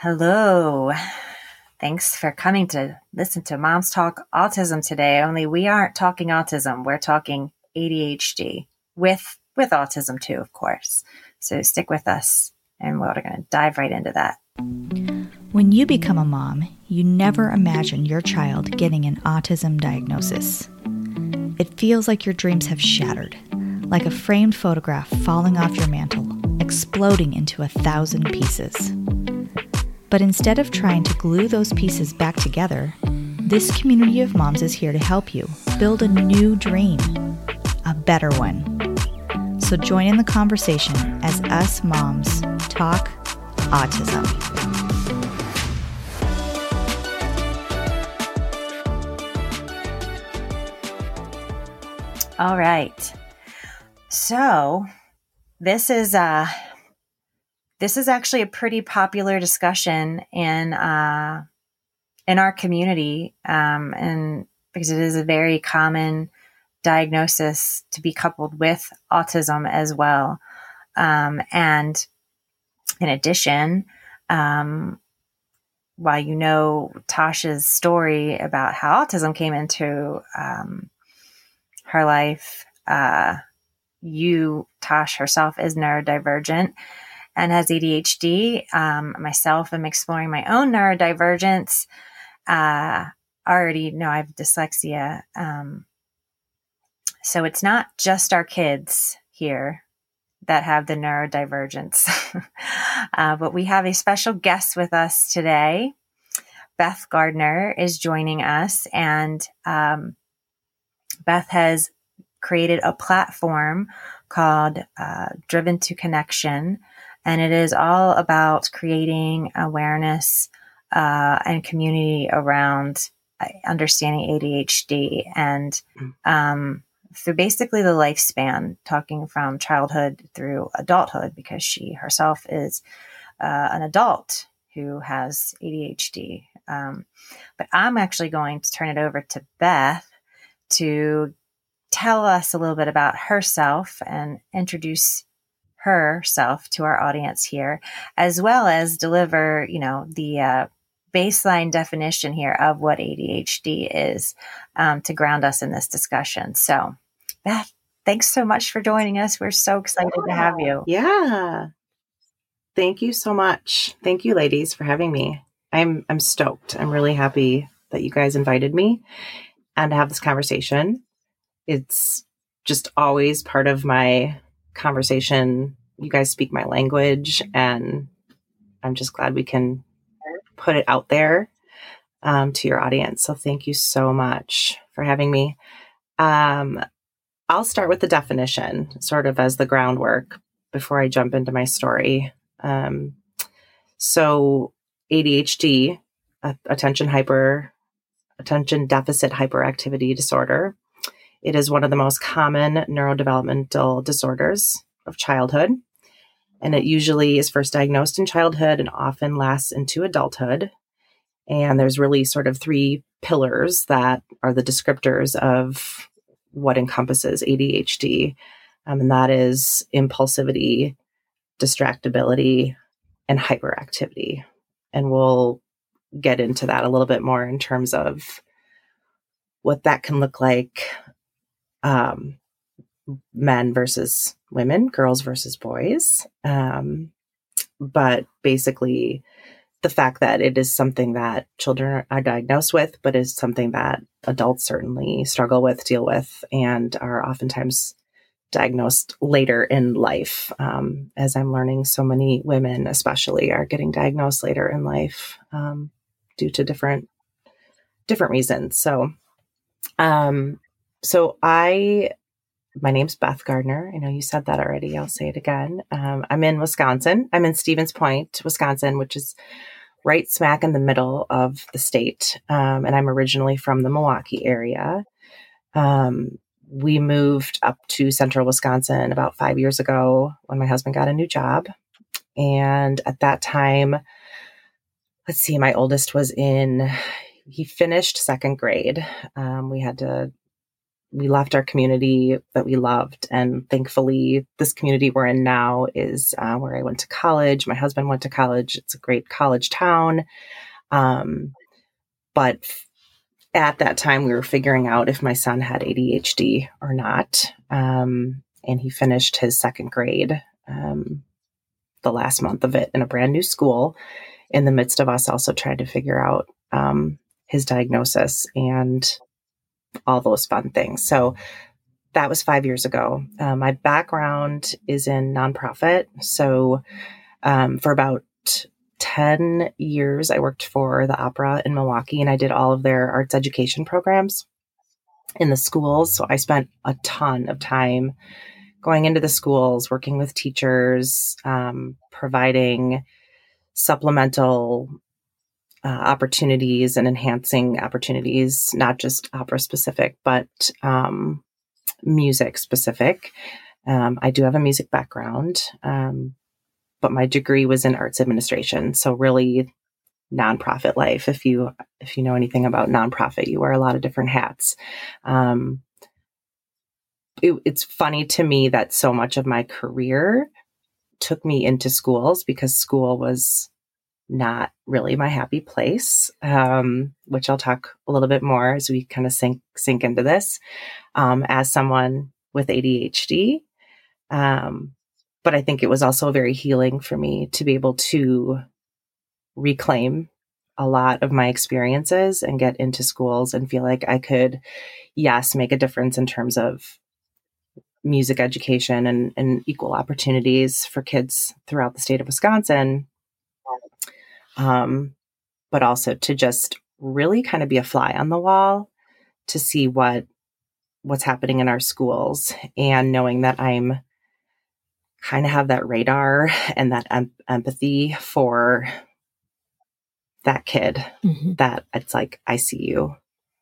Hello. Thanks for coming to listen to Moms Talk Autism today. Only we aren't talking autism, we're talking ADHD with with autism too, of course. So stick with us and we're going to dive right into that. When you become a mom, you never imagine your child getting an autism diagnosis. It feels like your dreams have shattered, like a framed photograph falling off your mantle, exploding into a thousand pieces. But instead of trying to glue those pieces back together, this community of moms is here to help you build a new dream, a better one. So join in the conversation as us moms talk autism. All right. So, this is uh this is actually a pretty popular discussion in uh, in our community, um, and because it is a very common diagnosis to be coupled with autism as well. Um, and in addition, um, while you know Tasha's story about how autism came into um, her life, uh, you, Tosh herself, is neurodivergent and has ADHD. Um, myself, I'm exploring my own neurodivergence. Uh, already know I have dyslexia. Um, so it's not just our kids here that have the neurodivergence, uh, but we have a special guest with us today. Beth Gardner is joining us, and um, Beth has created a platform called uh, Driven to Connection and it is all about creating awareness uh, and community around uh, understanding ADHD and mm. um, through basically the lifespan, talking from childhood through adulthood, because she herself is uh, an adult who has ADHD. Um, but I'm actually going to turn it over to Beth to tell us a little bit about herself and introduce herself to our audience here, as well as deliver, you know, the uh, baseline definition here of what ADHD is um, to ground us in this discussion. So, Beth, thanks so much for joining us. We're so excited to have you. Yeah. Thank you so much. Thank you, ladies, for having me. I'm I'm stoked. I'm really happy that you guys invited me and to have this conversation. It's just always part of my conversation. You guys speak my language, and I'm just glad we can put it out there um, to your audience. So thank you so much for having me. Um, I'll start with the definition, sort of as the groundwork before I jump into my story. Um, so ADHD, attention hyper, attention deficit hyperactivity disorder, it is one of the most common neurodevelopmental disorders of childhood. And it usually is first diagnosed in childhood and often lasts into adulthood. And there's really sort of three pillars that are the descriptors of what encompasses ADHD. Um, and that is impulsivity, distractibility, and hyperactivity. And we'll get into that a little bit more in terms of what that can look like um, men versus women, girls versus boys. Um, but basically, the fact that it is something that children are diagnosed with, but is something that adults certainly struggle with, deal with, and are oftentimes diagnosed later in life. Um, as I'm learning, so many women, especially, are getting diagnosed later in life um, due to different different reasons. So, um, so I, my name's Beth Gardner. I know you said that already. I'll say it again. Um, I'm in Wisconsin. I'm in Stevens Point, Wisconsin, which is right smack in the middle of the state. Um, and I'm originally from the Milwaukee area. Um, we moved up to central Wisconsin about five years ago when my husband got a new job. And at that time, let's see, my oldest was in, he finished second grade. Um, we had to we left our community that we loved. And thankfully, this community we're in now is uh, where I went to college. My husband went to college. It's a great college town. Um, but at that time, we were figuring out if my son had ADHD or not. Um, and he finished his second grade um, the last month of it in a brand new school in the midst of us also trying to figure out um, his diagnosis and all those fun things. So that was five years ago. Uh, my background is in nonprofit. So um, for about 10 years, I worked for the opera in Milwaukee and I did all of their arts education programs in the schools. So I spent a ton of time going into the schools, working with teachers, um, providing supplemental uh, opportunities and enhancing opportunities, not just opera specific, but um, music specific. Um, I do have a music background, um, but my degree was in arts administration. So really nonprofit life. If you if you know anything about nonprofit, you wear a lot of different hats. Um, it, it's funny to me that so much of my career took me into schools because school was not really my happy place, um, which I'll talk a little bit more as we kind of sink sink into this. Um, as someone with ADHD, um, but I think it was also very healing for me to be able to reclaim a lot of my experiences and get into schools and feel like I could, yes, make a difference in terms of music education and, and equal opportunities for kids throughout the state of Wisconsin um, but also to just really kind of be a fly on the wall to see what what's happening in our schools and knowing that I'm kind of have that radar and that em- empathy for that kid mm-hmm. that it's like I see you.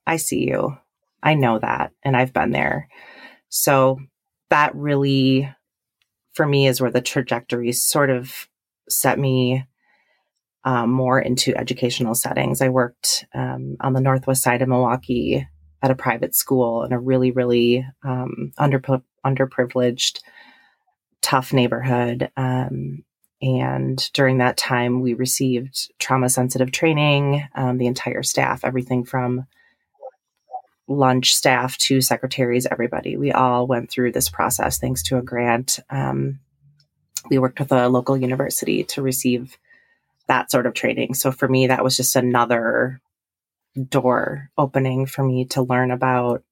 I see you. I know that and I've been there. So that really for me is where the trajectory sort of set me um, more into educational settings. I worked um, on the northwest side of Milwaukee at a private school in a really, really um, under, underprivileged, tough neighborhood. Um, and during that time, we received trauma sensitive training, um, the entire staff, everything from lunch staff to secretaries, everybody. We all went through this process thanks to a grant. Um, we worked with a local university to receive that sort of training. So for me, that was just another door opening for me to learn about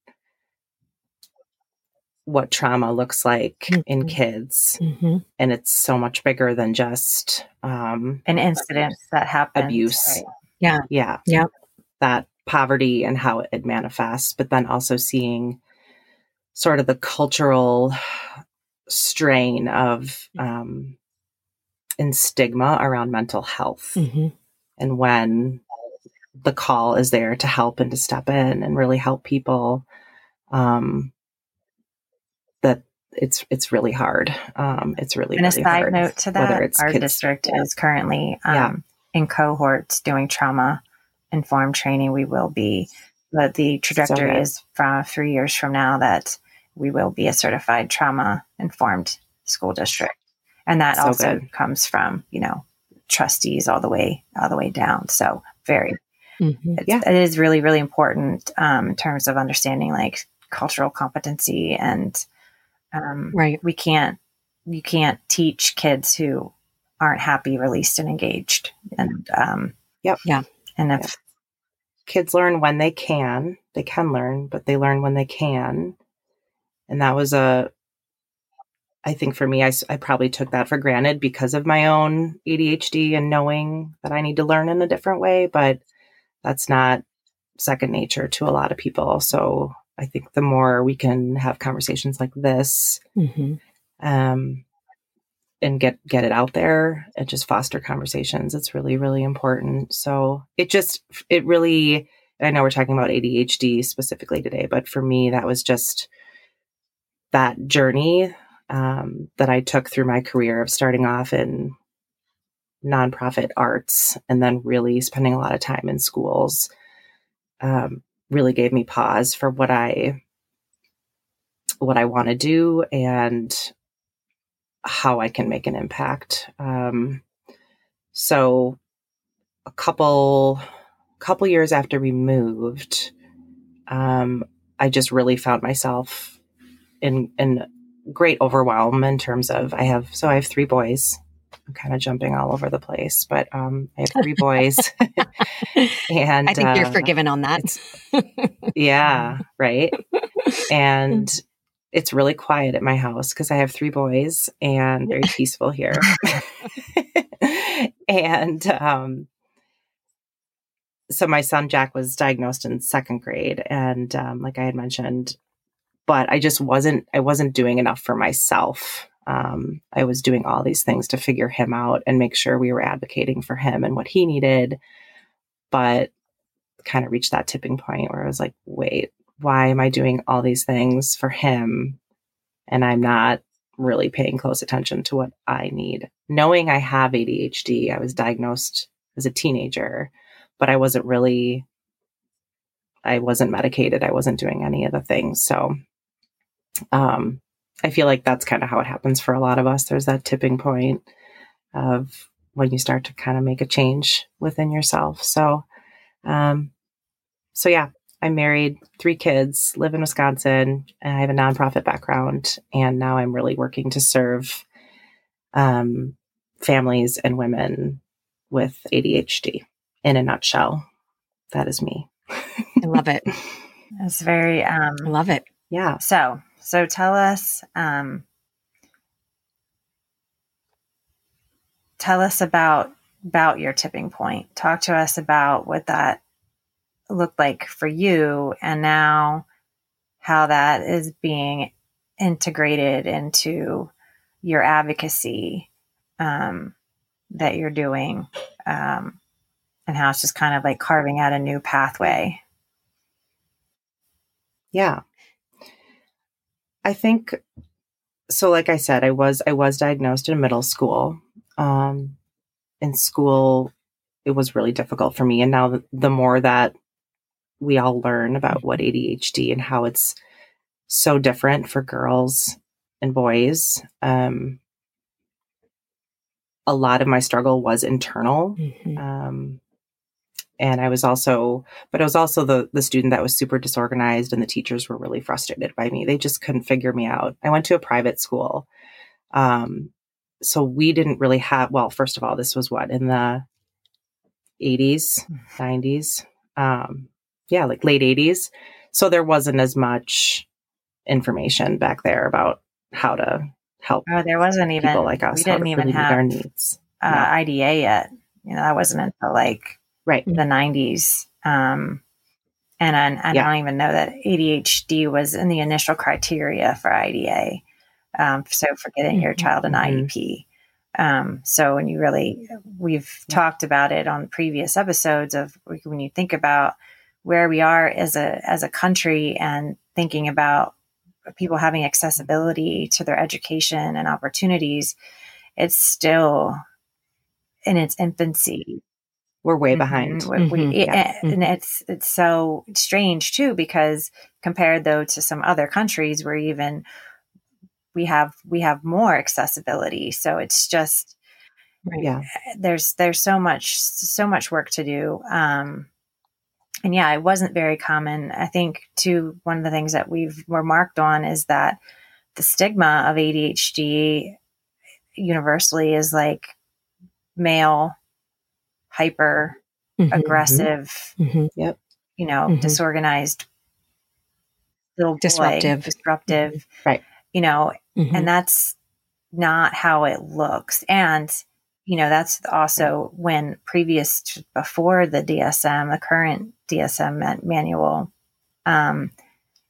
what trauma looks like mm-hmm. in kids. Mm-hmm. And it's so much bigger than just um, an incident that happens. Abuse. Right. Yeah. Yeah. Yeah. That poverty and how it manifests, but then also seeing sort of the cultural strain of um, and stigma around mental health. Mm-hmm. And when the call is there to help and to step in and really help people, um, that it's it's really hard. Um, it's really and really a side hard, note to that, our district is currently um, yeah. in cohorts doing trauma informed training. We will be, but the trajectory so is from three years from now that we will be a certified trauma informed school district and that so also good. comes from you know trustees all the way all the way down. So very mm-hmm. yeah. it is really really important um, in terms of understanding like cultural competency and um, right. we can't you can't teach kids who aren't happy released and engaged. And um, yep. Yeah. and if yep. kids learn when they can they can learn but they learn when they can. And that was a I think for me, I, I probably took that for granted because of my own ADHD and knowing that I need to learn in a different way, but that's not second nature to a lot of people. So I think the more we can have conversations like this, mm-hmm. um, and get get it out there and just foster conversations, it's really really important. So it just it really. I know we're talking about ADHD specifically today, but for me, that was just that journey um, that I took through my career of starting off in nonprofit arts and then really spending a lot of time in schools um, really gave me pause for what I what I want to do and how I can make an impact. Um, so a couple couple years after we moved, um, I just really found myself in in great overwhelm in terms of I have so I have three boys. I'm kind of jumping all over the place, but um, I have three boys, and I think uh, you're forgiven on that. yeah, right. And it's really quiet at my house because I have three boys and very peaceful here. and um, so my son Jack was diagnosed in second grade, and um, like I had mentioned, but I just wasn't I wasn't doing enough for myself. Um, I was doing all these things to figure him out and make sure we were advocating for him and what he needed, but kind of reached that tipping point where I was like, wait, why am I doing all these things for him and I'm not really paying close attention to what I need? Knowing I have ADHD, I was diagnosed as a teenager but I wasn't really, I wasn't medicated. I wasn't doing any of the things. So, um, I feel like that's kind of how it happens for a lot of us. There's that tipping point of when you start to kind of make a change within yourself. So, um, so yeah, I'm married, three kids, live in Wisconsin, and I have a nonprofit background. And now I'm really working to serve um, families and women with ADHD in a nutshell. That is me. I love it. It's very um love it. Yeah. So so tell us um tell us about about your tipping point. Talk to us about what that looked like for you and now how that is being integrated into your advocacy um, that you're doing um, and how it's just kind of like carving out a new pathway. Yeah. I think so like I said I was I was diagnosed in middle school. Um in school it was really difficult for me and now the, the more that we all learn about what ADHD and how it's so different for girls and boys um a lot of my struggle was internal. Mm-hmm. Um, and I was also, but I was also the the student that was super disorganized, and the teachers were really frustrated by me. They just couldn't figure me out. I went to a private school, um, so we didn't really have. Well, first of all, this was what in the eighties, nineties, um, yeah, like late eighties. So there wasn't as much information back there about how to help. Oh, there wasn't even people like us. We didn't even have our needs. Uh, no. IDEA yet. You know, that wasn't until like right the 90s um, and I, I yeah. don't even know that ADHD was in the initial criteria for IDEA. Um, so for getting your mm-hmm. child an mm-hmm. IEP. Um, so when you really, we've talked about it on previous episodes of when you think about where we are as a as a country and thinking about people having accessibility to their education and opportunities, it's still in its infancy we're way mm-hmm. behind. Mm-hmm. We, yeah. And mm-hmm. it's it's so strange too because compared though to some other countries where even we have we have more accessibility. So it's just yeah. There's there's so much so much work to do. Um, and yeah, it wasn't very common. I think too one of the things that we've were marked on is that the stigma of ADHD universally is like male hyper mm-hmm, aggressive, mm-hmm. yep. you know, mm-hmm. disorganized, little disruptive, boy, disruptive, right? You know, mm-hmm. and that's not how it looks. And you know, that's also when previous to, before the DSM, the current DSM manual, um,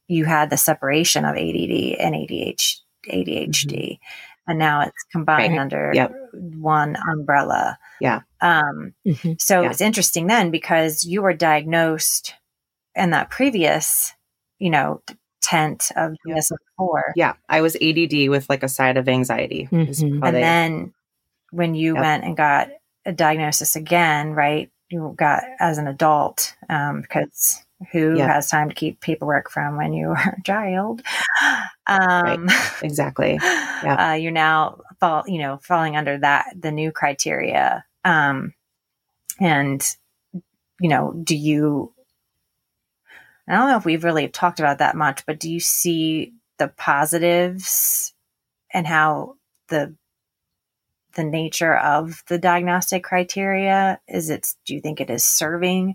you had the separation of ADD and ADHD, ADHD and now it's combined right. under yep. one umbrella. Yeah. Um, mm-hmm. So yeah. it's interesting then because you were diagnosed in that previous, you know, tent of DSM four. Yeah, I was ADD with like a side of anxiety, mm-hmm. and then when you yep. went and got a diagnosis again, right? You got as an adult um, because who has time to keep paperwork from when you were a child? Um, right. Exactly. Yeah. Uh, you're now fall, you know, falling under that the new criteria. Um, and you know, do you? I don't know if we've really talked about that much, but do you see the positives and how the the nature of the diagnostic criteria? Is it, do you think it is serving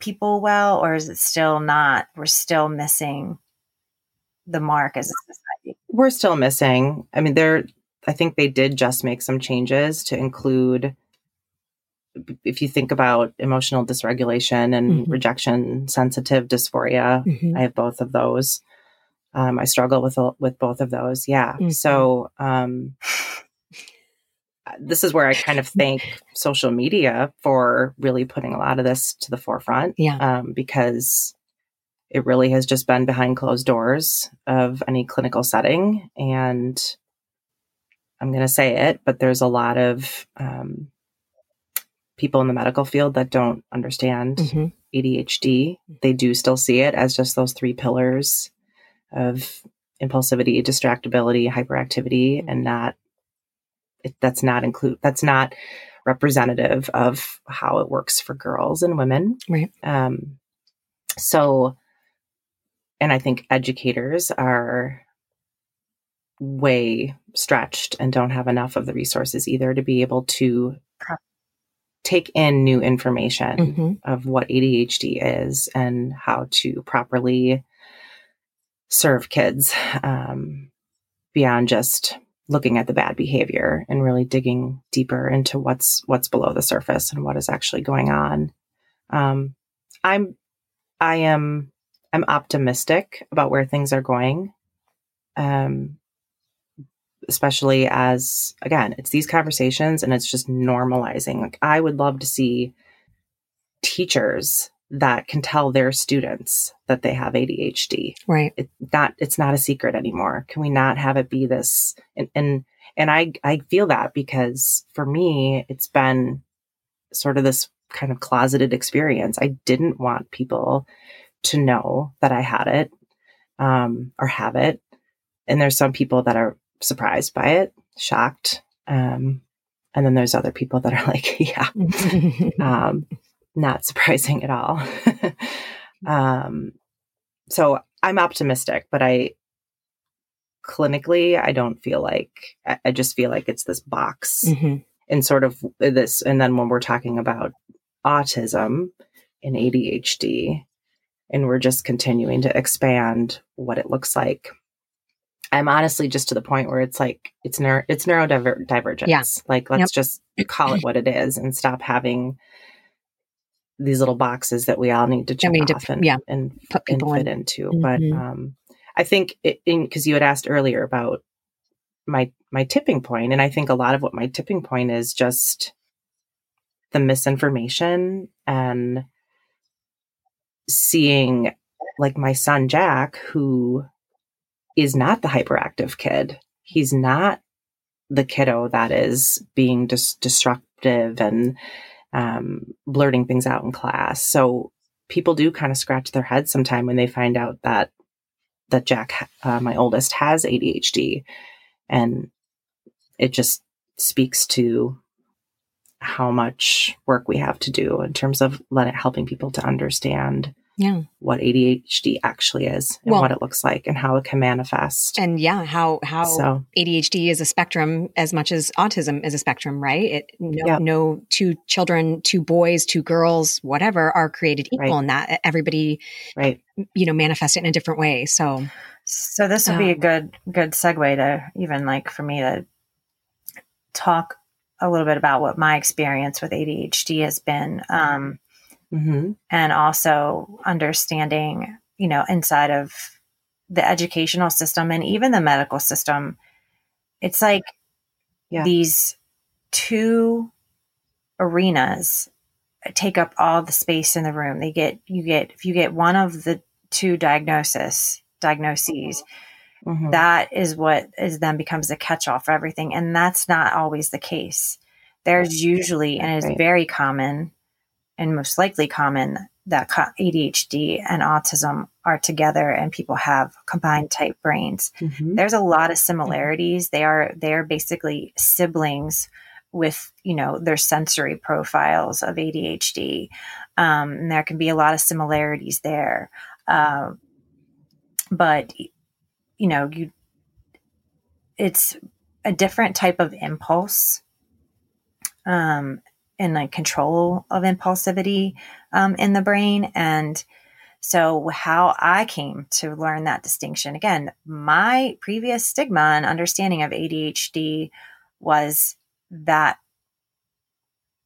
people well, or is it still not? We're still missing the mark as a society. We're still missing. I mean, there, I think they did just make some changes to include, if you think about emotional dysregulation and mm-hmm. rejection sensitive dysphoria, mm-hmm. I have both of those. Um, I struggle with with both of those. Yeah. Mm-hmm. So um, this is where I kind of thank social media for really putting a lot of this to the forefront. Yeah. Um, because it really has just been behind closed doors of any clinical setting, and I'm going to say it, but there's a lot of um, people in the medical field that don't understand mm-hmm. ADHD. They do still see it as just those three pillars of impulsivity, distractibility, hyperactivity, and not it, that's not include that's not representative of how it works for girls and women. Right. Um, so, and I think educators are way stretched and don't have enough of the resources either to be able to take in new information mm-hmm. of what ADHD is and how to properly serve kids um, beyond just looking at the bad behavior and really digging deeper into what's what's below the surface and what is actually going on. Um, I'm I am I'm optimistic about where things are going. Um, especially as again, it's these conversations and it's just normalizing. Like I would love to see teachers that can tell their students that they have ADHD. Right. It's not it's not a secret anymore. Can we not have it be this and and and I I feel that because for me it's been sort of this kind of closeted experience. I didn't want people to know that I had it um or have it. And there's some people that are surprised by it, shocked. Um and then there's other people that are like, yeah. um not surprising at all. um, so I'm optimistic, but I clinically, I don't feel like, I, I just feel like it's this box mm-hmm. and sort of this. And then when we're talking about autism and ADHD, and we're just continuing to expand what it looks like. I'm honestly just to the point where it's like it's neuro it's neurodivergence. Yeah. Like let's yep. just call it what it is and stop having these little boxes that we all need to check I mean, off to, and, yeah, and, and fit in. into. Mm-hmm. But um, I think because you had asked earlier about my my tipping point, and I think a lot of what my tipping point is just the misinformation and seeing like my son Jack, who is not the hyperactive kid. He's not the kiddo that is being dis- disruptive and um, blurting things out in class. So people do kind of scratch their heads sometime when they find out that that Jack, uh, my oldest, has ADHD, and it just speaks to how much work we have to do in terms of helping people to understand yeah what ADHD actually is and well, what it looks like and how it can manifest. And yeah, how how so, ADHD is a spectrum as much as autism is a spectrum, right? It no, yep. no two children, two boys, two girls, whatever are created equal right. in that everybody right you know manifest it in a different way. So so this would um, be a um, good good segue to even like for me to talk a little bit about what my experience with ADHD has been. Um, mm-hmm. and also understanding, you know, inside of the educational system and even the medical system, it's like yeah. these two arenas take up all the space in the room. They get you get if you get one of the two diagnosis diagnoses, mm-hmm. that is what is then becomes the catch-all for everything, and that's not always the case. There's usually and it is right. very common and most likely common that ADHD and autism are together and people have combined type brains. Mm-hmm. There's a lot of similarities. They are they are basically siblings with you know their sensory profiles of ADHD. Um, and there can be a lot of similarities there, uh, but you know you it's a different type of impulse um, and like control of impulsivity um, in the brain. And so, how I came to learn that distinction again, my previous stigma and understanding of ADHD was that,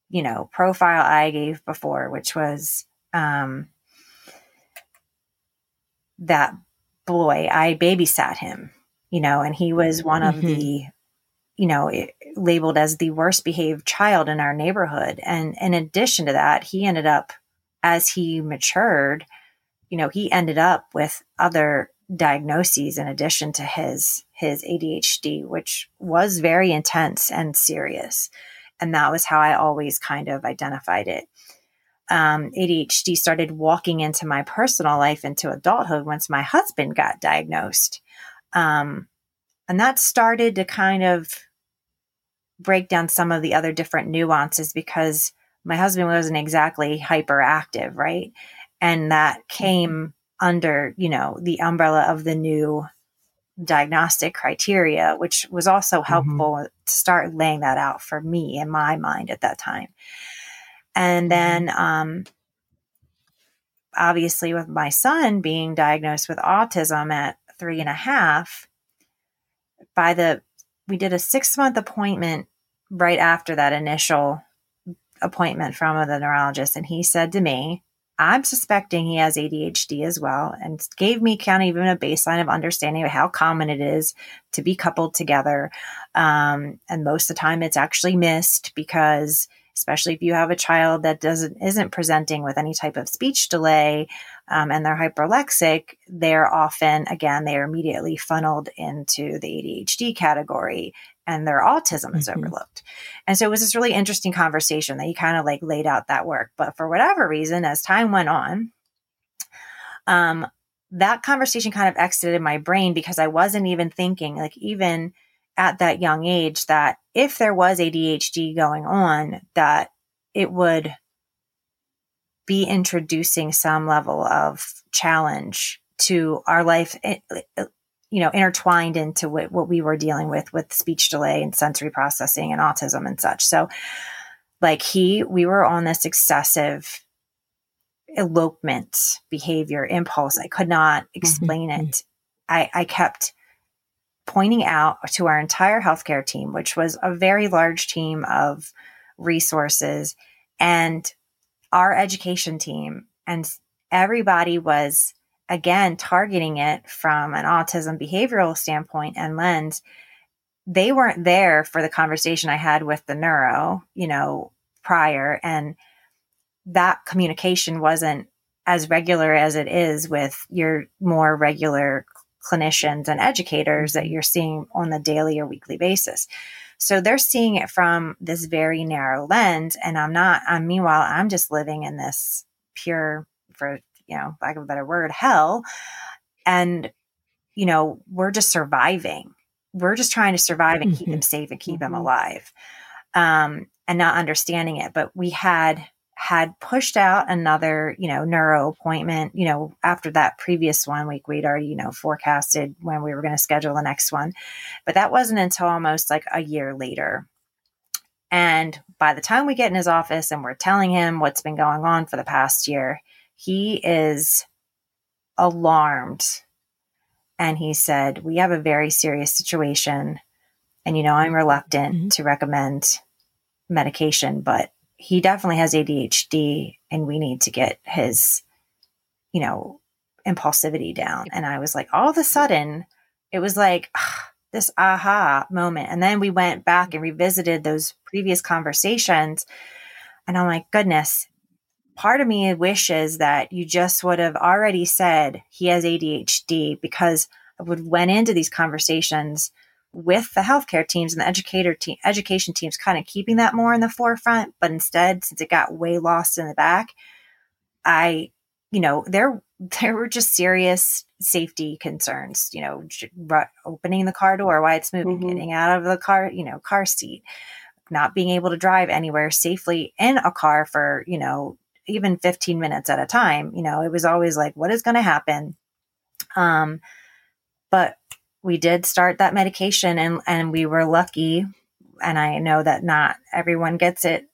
you know, profile I gave before, which was um, that boy, I babysat him, you know, and he was one mm-hmm. of the you know, labeled as the worst behaved child in our neighborhood. And in addition to that, he ended up, as he matured, you know, he ended up with other diagnoses in addition to his his ADHD, which was very intense and serious. And that was how I always kind of identified it. Um, ADHD started walking into my personal life into adulthood once my husband got diagnosed. Um, and that started to kind of break down some of the other different nuances because my husband wasn't exactly hyperactive, right? And that came under, you know, the umbrella of the new diagnostic criteria, which was also mm-hmm. helpful mm-hmm. to start laying that out for me in my mind at that time. And mm-hmm. then, um, obviously, with my son being diagnosed with autism at three and a half, by the we did a six month appointment right after that initial appointment from the neurologist. And he said to me, I'm suspecting he has ADHD as well, and gave me kind of even a baseline of understanding of how common it is to be coupled together. Um, and most of the time, it's actually missed because, especially if you have a child that doesn't isn't presenting with any type of speech delay, um, and they're hyperlexic, they're often, again, they are immediately funneled into the ADHD category and their autism is mm-hmm. overlooked. And so it was this really interesting conversation that you kind of like laid out that work. But for whatever reason, as time went on, um, that conversation kind of exited my brain because I wasn't even thinking, like, even at that young age, that if there was ADHD going on, that it would be introducing some level of challenge to our life, eh, eh, you know, intertwined into what, what we were dealing with, with speech delay and sensory processing and autism and such. So, like, he, we were on this excessive elopement behavior impulse. I could not mm-hmm. explain mm-hmm. it. I, I kept pointing out to our entire healthcare team, which was a very large team of resources. And our education team and everybody was again targeting it from an autism behavioral standpoint and lens. They weren't there for the conversation i had with the neuro you know prior and that communication wasn't as regular as it is with your more regular clinicians and educators mm-hmm. that you're seeing on the daily or weekly basis so they're seeing it from this very narrow lens. And I'm not, I'm meanwhile, I'm just living in this pure, for, you know, lack of a better word, hell. And, you know, we're just surviving. We're just trying to survive and keep mm-hmm. him safe and keep mm-hmm. him alive. Um, and not understanding it. But we had had pushed out another, you know, neuro appointment, you know, after that previous one week, we'd already, you know, forecasted when we were going to schedule the next one. But that wasn't until almost like a year later. And by the time we get in his office and we're telling him what's been going on for the past year, he is alarmed. And he said, We have a very serious situation. And, you know, I'm reluctant mm-hmm. to recommend medication, but he definitely has ADHD and we need to get his, you know, impulsivity down. And I was like, all of a sudden, it was like ah, this aha moment. And then we went back and revisited those previous conversations. And I'm like, goodness, part of me wishes that you just would have already said he has ADHD because I would went into these conversations with the healthcare teams and the educator team, education teams kind of keeping that more in the forefront. But instead, since it got way lost in the back, I, you know, there there were just serious safety concerns. You know, opening the car door while it's moving, mm-hmm. getting out of the car, you know, car seat, not being able to drive anywhere safely in a car for you know even 15 minutes at a time. You know, it was always like, what is going to happen? Um, but we did start that medication and, and we were lucky. And I know that not everyone gets it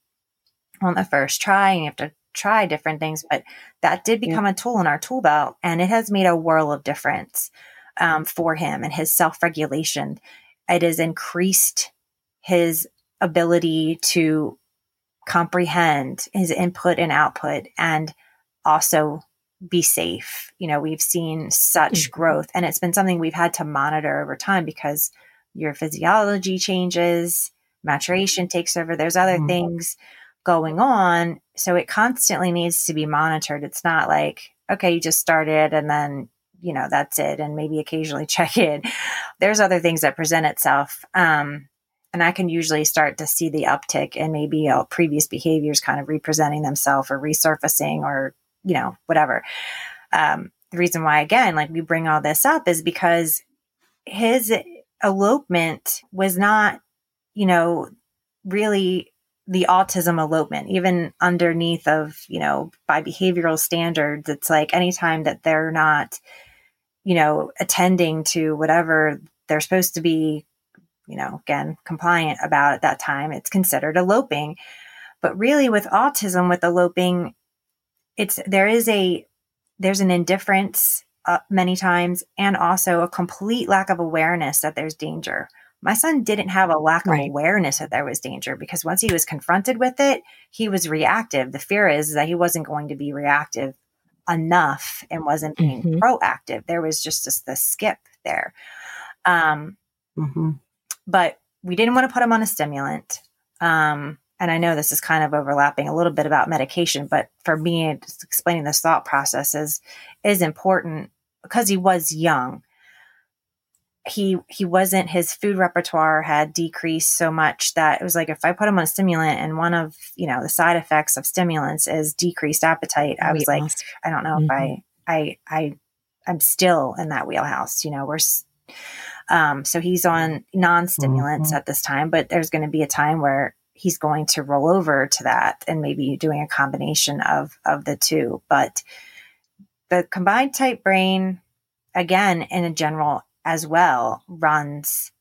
on the first try and you have to try different things, but that did become yeah. a tool in our tool belt and it has made a world of difference um, for him and his self regulation. It has increased his ability to comprehend his input and output and also be safe. You know, we've seen such mm-hmm. growth and it's been something we've had to monitor over time because your physiology changes, maturation takes over, there's other mm-hmm. things going on. So it constantly needs to be monitored. It's not like, okay, you just started and then, you know, that's it. And maybe occasionally check in. There's other things that present itself. Um, and I can usually start to see the uptick and maybe uh, previous behaviors kind of representing themselves or resurfacing or, you know, whatever. Um, the reason why, again, like we bring all this up is because his elopement was not, you know, really the autism elopement, even underneath of, you know, by behavioral standards, it's like anytime that they're not, you know, attending to whatever they're supposed to be you know, again, compliant about at that time, it's considered eloping. But really with autism, with eloping, it's, there is a, there's an indifference uh, many times and also a complete lack of awareness that there's danger. My son didn't have a lack right. of awareness that there was danger because once he was confronted with it, he was reactive. The fear is that he wasn't going to be reactive enough and wasn't being mm-hmm. proactive. There was just this, this skip there. Um, mm-hmm but we didn't want to put him on a stimulant. Um, and I know this is kind of overlapping a little bit about medication, but for me, explaining this thought process is, is important because he was young. He he wasn't his food repertoire had decreased so much that it was like if I put him on a stimulant and one of you know the side effects of stimulants is decreased appetite, I was like, I don't know mm-hmm. if I mm-hmm. I I I'm still in that wheelhouse. You know, we're um, so he's on non stimulants mm-hmm. at this time, but there's going to be a time where he's going to roll over to that and maybe doing a combination of, of the two. But the combined type brain, again, in a general as well, runs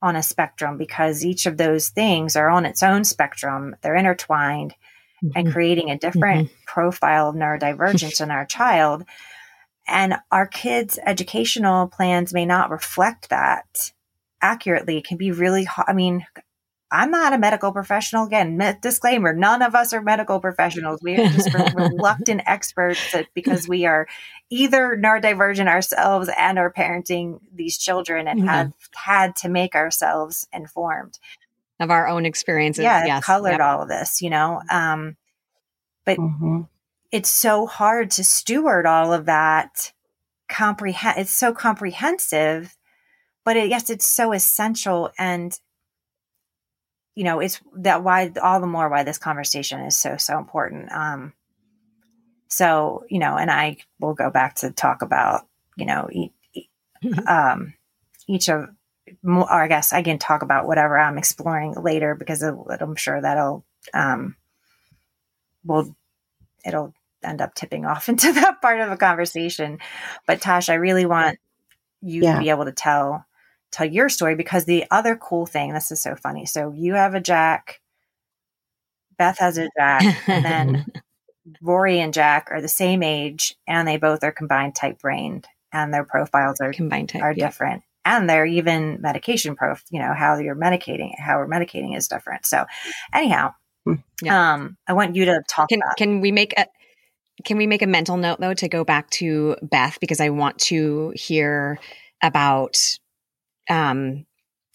on a spectrum because each of those things are on its own spectrum. They're intertwined mm-hmm. and creating a different mm-hmm. profile of neurodivergence in our child. And our kids' educational plans may not reflect that accurately. It can be really hard. I mean, I'm not a medical professional. Again, disclaimer: none of us are medical professionals. We are just reluctant experts because we are either neurodivergent ourselves and are parenting these children and mm-hmm. have had to make ourselves informed of our own experiences. Yeah, yes. colored yep. all of this, you know. Um, but mm-hmm it's so hard to steward all of that comprehend it's so comprehensive but it, yes it's so essential and you know it's that why all the more why this conversation is so so important um so you know and i will go back to talk about you know e- um each of or i guess i can talk about whatever i'm exploring later because i'm sure that'll um will it'll end up tipping off into that part of a conversation. But Tosh, I really want you yeah. to be able to tell tell your story because the other cool thing, this is so funny. So you have a Jack, Beth has a Jack, and then Rory and Jack are the same age and they both are combined type brained and their profiles are combined type, are different. And they're even medication prof, you know, how you're medicating, how we're medicating is different. So anyhow, hmm. yeah. um, I want you to talk can, about Can we make a can we make a mental note though to go back to Beth because I want to hear about um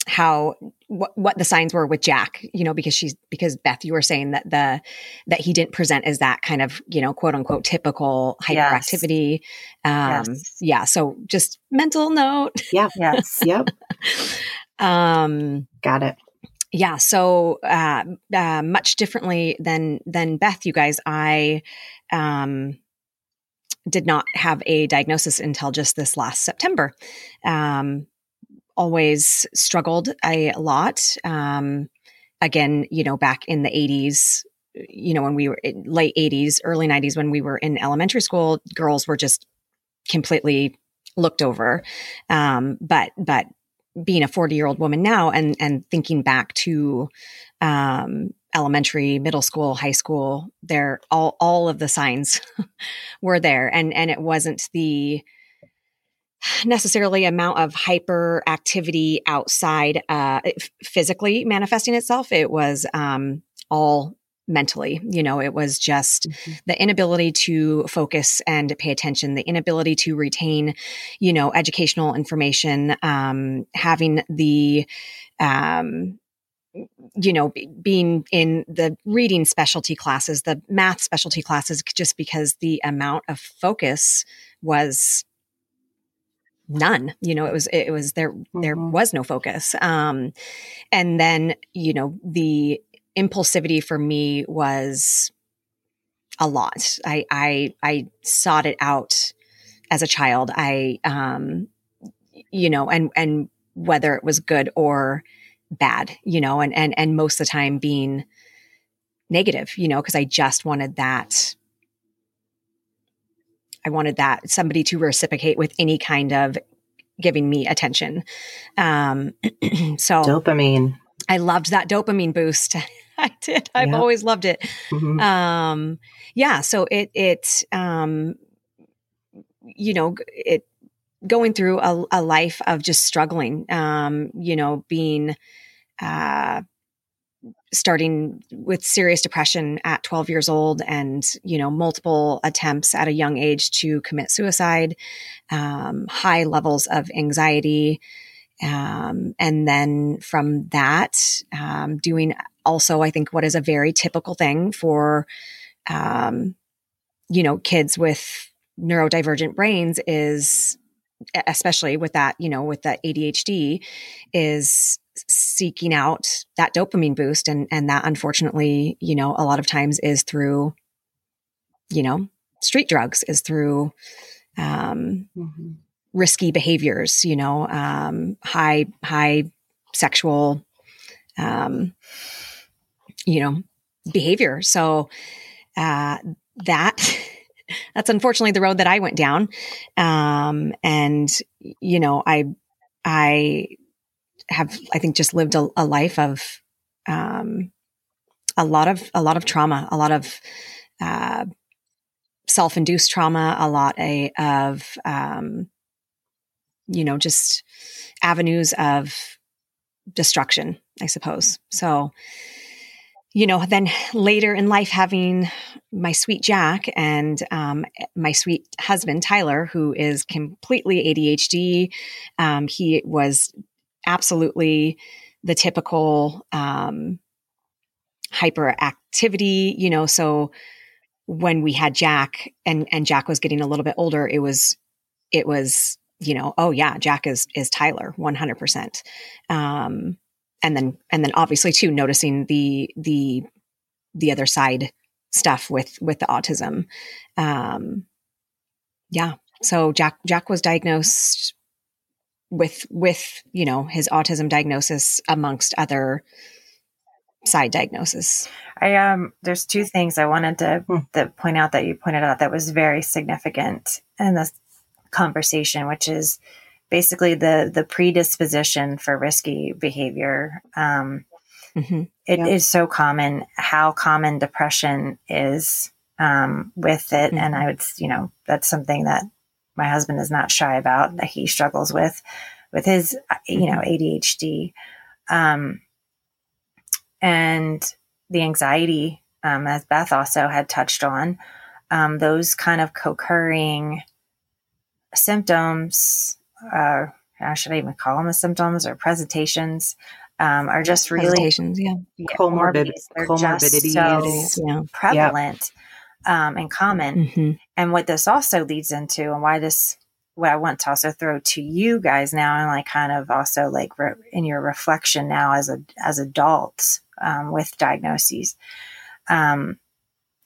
how what, what the signs were with Jack, you know, because she's because Beth, you were saying that the that he didn't present as that kind of you know quote unquote typical hyperactivity. Yes. Um, yes. Yeah. So just mental note. Yeah. Yes. yep. Um. Got it. Yeah. So uh, uh, much differently than than Beth, you guys. I um, did not have a diagnosis until just this last September. Um, always struggled a lot. Um, again, you know, back in the 80s, you know, when we were late 80s, early 90s, when we were in elementary school, girls were just completely looked over. Um, but, but being a 40 year old woman now and, and thinking back to, um, elementary, middle school, high school, there, all, all of the signs were there. And, and it wasn't the, necessarily amount of hyperactivity outside uh, physically manifesting itself. It was um, all mentally. You know, it was just mm-hmm. the inability to focus and pay attention, the inability to retain, you know, educational information, um, having the, um, you know, b- being in the reading specialty classes, the math specialty classes, just because the amount of focus was none you know it was it was there mm-hmm. there was no focus um and then you know the impulsivity for me was a lot. I I I sought it out as a child. I um you know and and whether it was good or bad, you know, and and and most of the time being negative, you know, because I just wanted that I wanted that somebody to reciprocate with any kind of giving me attention. Um so dopamine. I loved that dopamine boost. I did. I've yep. always loved it. Mm-hmm. Um, yeah. So it, it, um, you know, it going through a, a life of just struggling, um, you know, being, uh, starting with serious depression at 12 years old and you know multiple attempts at a young age to commit suicide um, high levels of anxiety um, and then from that um, doing also, I think what is a very typical thing for, um, you know, kids with neurodivergent brains is, especially with that, you know, with that ADHD, is seeking out that dopamine boost, and and that unfortunately, you know, a lot of times is through, you know, street drugs, is through. Um, mm-hmm. risky behaviors you know um, high high sexual um, you know, behavior. So, uh, that, that's unfortunately the road that I went down. Um, and, you know, I, I have, I think just lived a, a life of, um, a lot of, a lot of trauma, a lot of, uh, self-induced trauma, a lot a, of, um, you know, just avenues of destruction, I suppose. So, you know, then later in life, having my sweet Jack and um, my sweet husband, Tyler, who is completely ADHD. Um, he was absolutely the typical um, hyperactivity, you know. So when we had Jack and, and Jack was getting a little bit older, it was, it was, you know, oh yeah, Jack is, is Tyler 100%. Um, and then and then obviously too noticing the the the other side stuff with with the autism um yeah so jack jack was diagnosed with with you know his autism diagnosis amongst other side diagnosis i um there's two things i wanted to, to point out that you pointed out that was very significant in this conversation which is basically the the predisposition for risky behavior. Um, mm-hmm. it yep. is so common. How common depression is um, with it, mm-hmm. and I would, you know, that's something that my husband is not shy about. That he struggles with with his, you know, mm-hmm. ADHD, um, and the anxiety, um, as Beth also had touched on. Um, those kind of co-occurring symptoms uh, I should I even call them the symptoms or presentations, um, are just really yeah. Comorbid, comorbidities so yeah. prevalent um, and common. Mm-hmm. And what this also leads into, and why this, what I want to also throw to you guys now, and like kind of also like re- in your reflection now as a as adults um, with diagnoses. Um,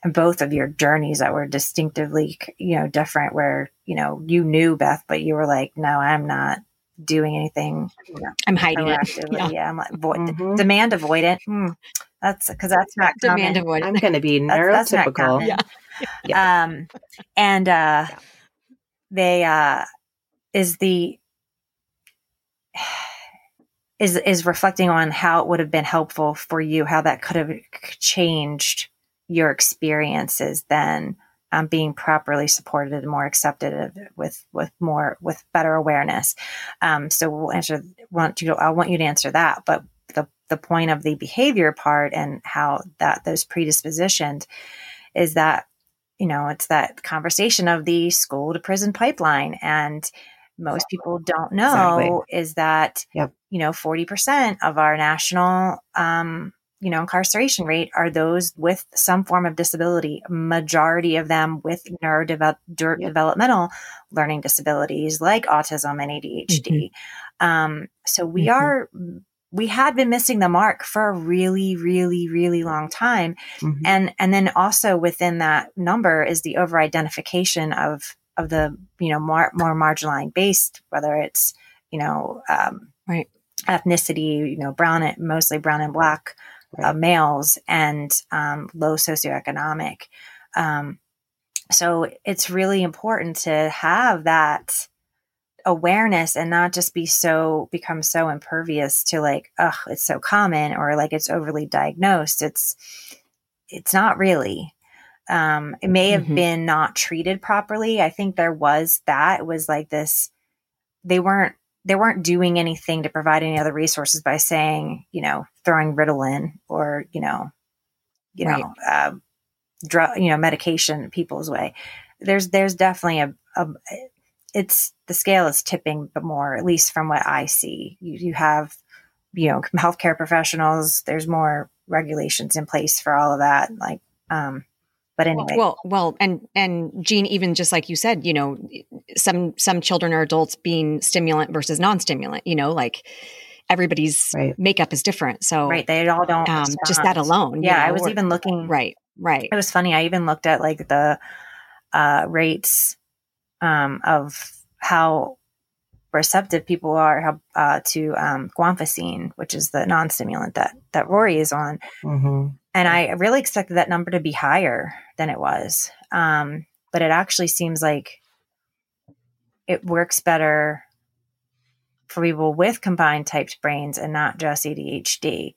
both of your journeys that were distinctively, you know, different where, you know, you knew Beth, but you were like, no, I'm not doing anything. You know, I'm hiding it. Yeah. yeah. I'm like, void, mm-hmm. demand avoidant. Hmm. That's because that's not demand common. avoidant. I'm going to be neurotypical. That's, that's yeah. Um, and, uh, yeah. they, uh, is the, is, is reflecting on how it would have been helpful for you, how that could have changed your experiences then um, being properly supported and more accepted with with more with better awareness. Um, so we'll answer. Want you? I want you to answer that. But the the point of the behavior part and how that those predispositioned is that you know it's that conversation of the school to prison pipeline and most people don't know exactly. is that yep. you know 40% of our national um, you know, incarceration rate are those with some form of disability, majority of them with neurodevelopmental yep. learning disabilities like autism and ADHD. Mm-hmm. Um, so we mm-hmm. are, we had been missing the mark for a really, really, really long time. Mm-hmm. And, and then also within that number is the over identification of, of the, you know, more, more marginalized based, whether it's, you know, um, right. ethnicity, you know, brown, it mostly brown and black, uh, males and um, low socioeconomic. Um, so it's really important to have that awareness and not just be so become so impervious to like oh it's so common or like it's overly diagnosed it's it's not really um it may have mm-hmm. been not treated properly i think there was that it was like this they weren't they weren't doing anything to provide any other resources by saying, you know, throwing Ritalin or, you know, you right. know, uh, drug, you know, medication people's way. There's, there's definitely a, a, it's the scale is tipping, but more, at least from what I see, you, you have, you know, healthcare professionals, there's more regulations in place for all of that. Like, um, but anyway well well and and jean even just like you said you know some some children or adults being stimulant versus non-stimulant you know like everybody's right. makeup is different so right they all don't um, just that alone yeah you know, i was or, even looking right right it was funny i even looked at like the uh rates um of how receptive people are how, uh, to um, guanfacine, which is the non-stimulant that that Rory is on. Mm-hmm. And I really expected that number to be higher than it was. Um, but it actually seems like it works better for people with combined typed brains and not just ADHD.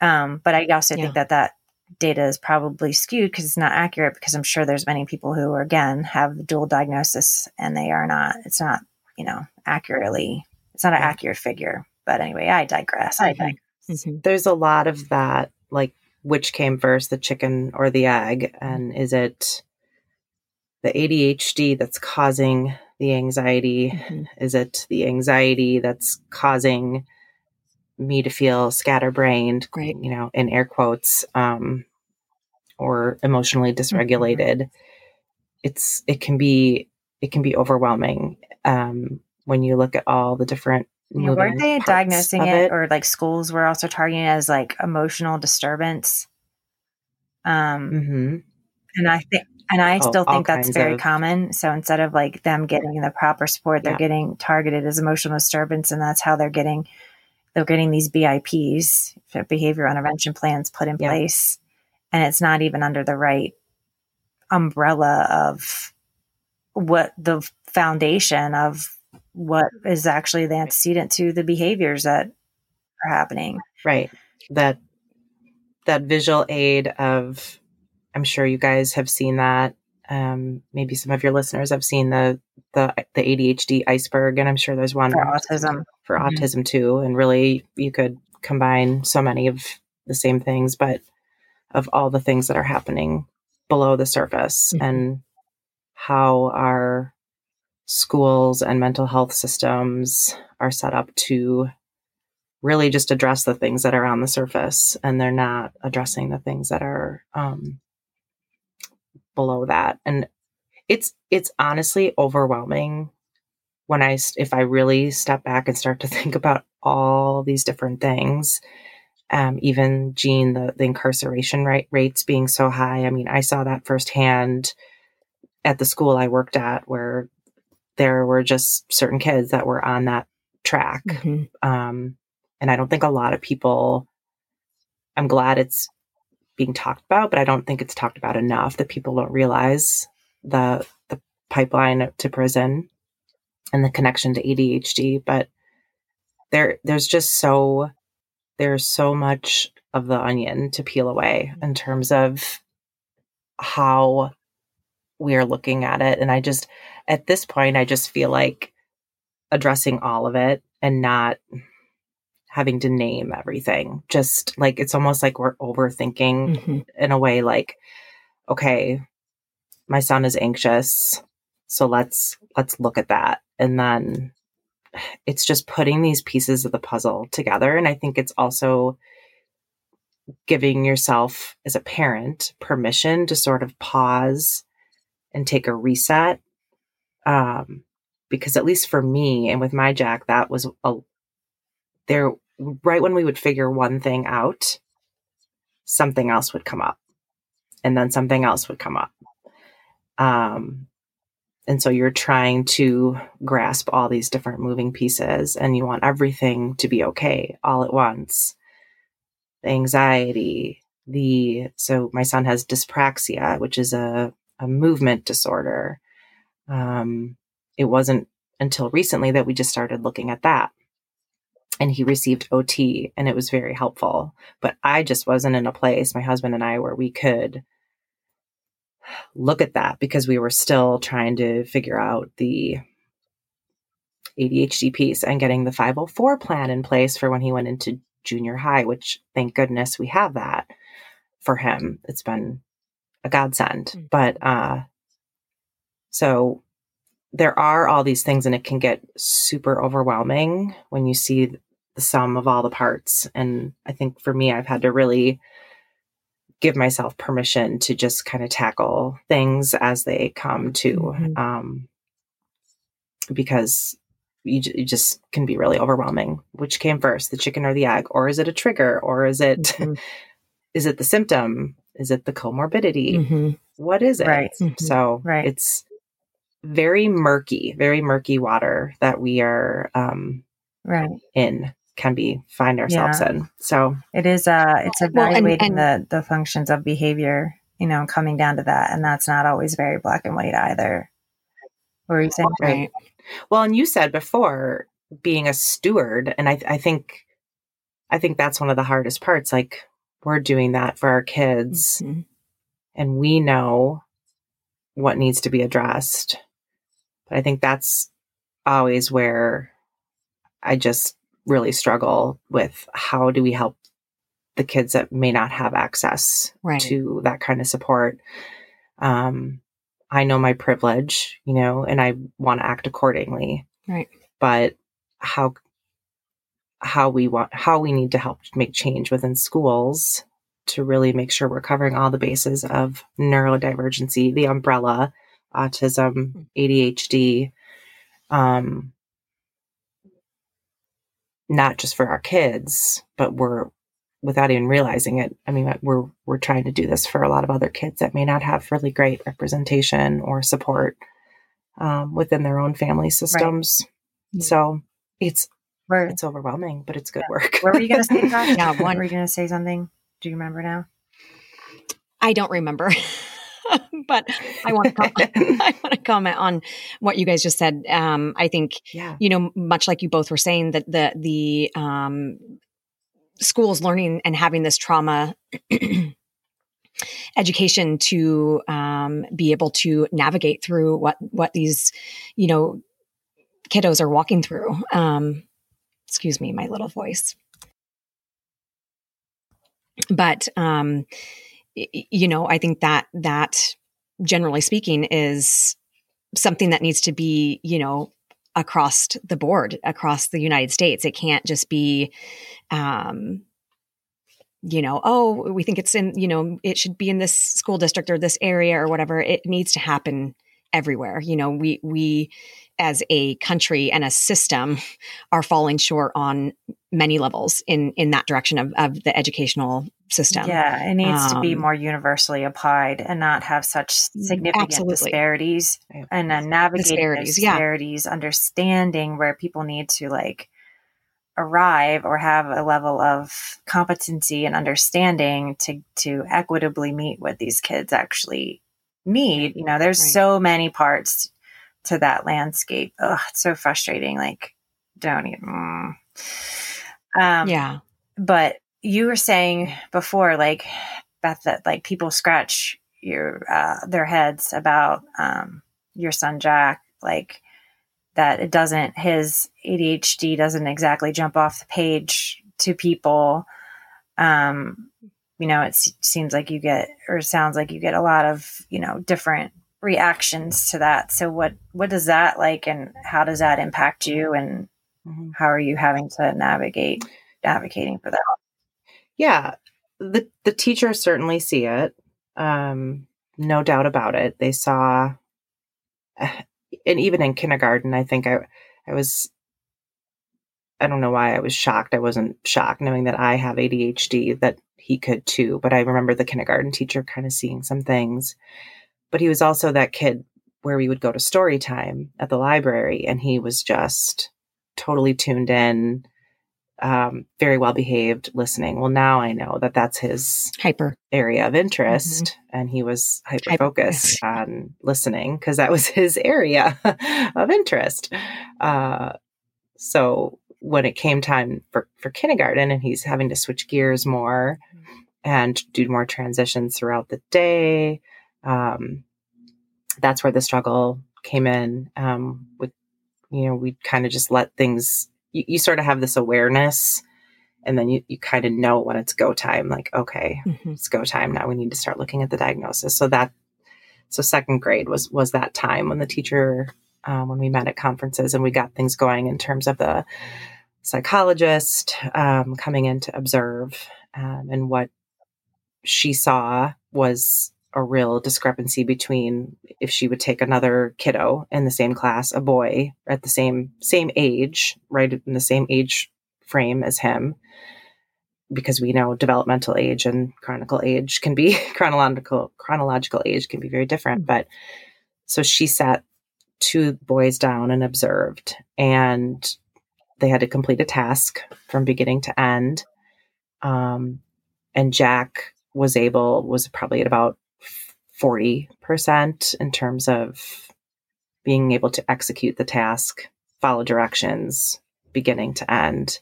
Um, but I also yeah. think that that data is probably skewed because it's not accurate because I'm sure there's many people who again have dual diagnosis and they are not, it's not, you know, accurately, it's not an accurate figure. But anyway, I digress. I digress. Mm-hmm. There's a lot of that, like which came first, the chicken or the egg? And is it the ADHD that's causing the anxiety? Mm-hmm. Is it the anxiety that's causing me to feel scatterbrained, right. you know, in air quotes, um, or emotionally mm-hmm. dysregulated? Mm-hmm. It's, it can be, it can be overwhelming. Um, when you look at all the different yeah, weren't they diagnosing it, it, or like schools were also targeting it as like emotional disturbance? Um, mm-hmm. and I think, and I oh, still think that's very of... common. So instead of like them getting the proper support, they're yeah. getting targeted as emotional disturbance, and that's how they're getting they're getting these BIPs, behavior intervention plans, put in yeah. place, and it's not even under the right umbrella of what the foundation of what is actually the antecedent to the behaviors that are happening. Right. That that visual aid of I'm sure you guys have seen that. Um, maybe some of your listeners have seen the the the ADHD iceberg, and I'm sure there's one for autism for mm-hmm. autism too. And really, you could combine so many of the same things, but of all the things that are happening below the surface mm-hmm. and how our schools and mental health systems are set up to really just address the things that are on the surface and they're not addressing the things that are um, below that and it's it's honestly overwhelming when i if i really step back and start to think about all these different things Um, even Jean, the, the incarceration rate, rates being so high. I mean, I saw that firsthand at the school I worked at, where there were just certain kids that were on that track. Mm-hmm. Um, and I don't think a lot of people, I'm glad it's being talked about, but I don't think it's talked about enough that people don't realize the, the pipeline to prison and the connection to ADHD. But there, there's just so, there's so much of the onion to peel away in terms of how we are looking at it. And I just, at this point, I just feel like addressing all of it and not having to name everything. Just like it's almost like we're overthinking Mm-hmm. in a way like, okay, my son is anxious. So let's let's look at that. And then it's just putting these pieces of the puzzle together. And I think it's also giving yourself as a parent permission to sort of pause and take a reset. Um, because at least for me and with my Jack, that was a there right when we would figure one thing out, something else would come up. And then something else would come up. Um, and so you're trying to grasp all these different moving pieces and you want everything to be okay all at once. The anxiety, the so my son has dyspraxia, which is a, a movement disorder. Um, it wasn't until recently that we just started looking at that. And he received OT and it was very helpful. But I just wasn't in a place, my husband and I, where we could look at that because we were still trying to figure out the ADHD piece and getting the 504 plan in place for when he went into junior high, which thank goodness we have that for him. It's been a godsend. Mm. But uh so there are all these things and it can get super overwhelming when you see the sum of all the parts. And I think for me, I've had to really give myself permission to just kind of tackle things as they come to, Mhm. um, because you, you just can be really overwhelming. Which came first, the chicken or the egg? Or is it a trigger? Or is it, Mhm. is it the symptom? Is it the comorbidity? Mhm. What is it? Right. Mhm. So Right. it's very murky, very murky water that we are um, Right. in, can be find ourselves in. So It is uh it's Well, and- evaluating and- the the functions of behavior, you know, coming down to that. And that's not always very black and white either. What were you saying? Right. Well, and you said before being a steward, and I, I think, I think that's one of the hardest parts. Like we're doing that for our kids, Mhm. and we know what needs to be addressed. But I think that's always where I just really struggle with how do we help the kids that may not have access Right. to that kind of support. Um, I know my privilege, you know, and I want to act accordingly. Right. But how how we want how we need to help make change within schools to really make sure we're covering all the bases of neurodivergency, the umbrella, autism, ADHD, um, not just for our kids, but we're without even realizing it. I mean, we're we're trying to do this for a lot of other kids that may not have really great representation or support um, within their own family systems. Yeah. So it's Where, it's overwhelming, but it's good work. where were you going to say that? Yeah, one- Were you going to say something? Do you remember now? I don't remember, but I want to comment, I want to comment on what you guys just said. Um, I think yeah, you know, much like you both were saying, that the the um, schools learning and having this trauma education to um, be able to navigate through what what these you know kiddos are walking through. Um, excuse me, my little voice. But um, you know, I think that that generally speaking is something that needs to be you know across the board across the United States. It can't just be, um, you know, oh, we think it's in, you know, it should be in this school district or this area or whatever. It needs to happen everywhere. You know, we we as a country and a system are falling short on many levels in in that direction of, of the educational system. Yeah, it needs um, to be um, more universally applied and not have such significant absolutely. disparities and then navigating disparities, disparities yeah. understanding where people need to like arrive or have a level of competency and understanding to to equitably meet what these kids actually need. You know, there's right. so many parts to that landscape. Oh, it's so frustrating. Like, don't even. Mm. Um, yeah. But you were saying before, like Beth, that like people scratch your uh, their heads about um, your son Jack, like that it doesn't his ADHD doesn't exactly jump off the page to people. Um, you know, it seems like you get or sounds like you get a lot of you know different reactions to that. So what what does that like, and how does that impact you, and mm-hmm. how are you having to navigate advocating for that? Yeah, the the teachers certainly see it. Um, no doubt about it. They saw, and even in kindergarten, I think I I was. I don't know why I was shocked. I wasn't shocked knowing that I have ADHD, that he could too. But I remember the kindergarten teacher kind of seeing some things but he was also that kid where we would go to story time at the library and he was just totally tuned in um, very well behaved listening well now i know that that's his hyper area of interest mm-hmm. and he was hyper focused on listening because that was his area of interest uh, so when it came time for, for kindergarten and he's having to switch gears more mm-hmm. and do more transitions throughout the day um, that's where the struggle came in um, with you know we kind of just let things you, you, sort of have this awareness and then you, you kind of know when it's go time like okay mm-hmm. it's go time now we need to start looking at the diagnosis so that so second grade was was that time when the teacher um, when we met at conferences and we got things going in terms of the psychologist um, coming in to observe um, and what she saw was a real discrepancy between if she would take another kiddo in the same class, a boy at the same same age, right in the same age frame as him, because we know developmental age and chronicle age can be chronological chronological age can be very different. But so she sat two boys down and observed, and they had to complete a task from beginning to end. Um, and Jack was able was probably at about 40% in terms of being able to execute the task, follow directions, beginning to end.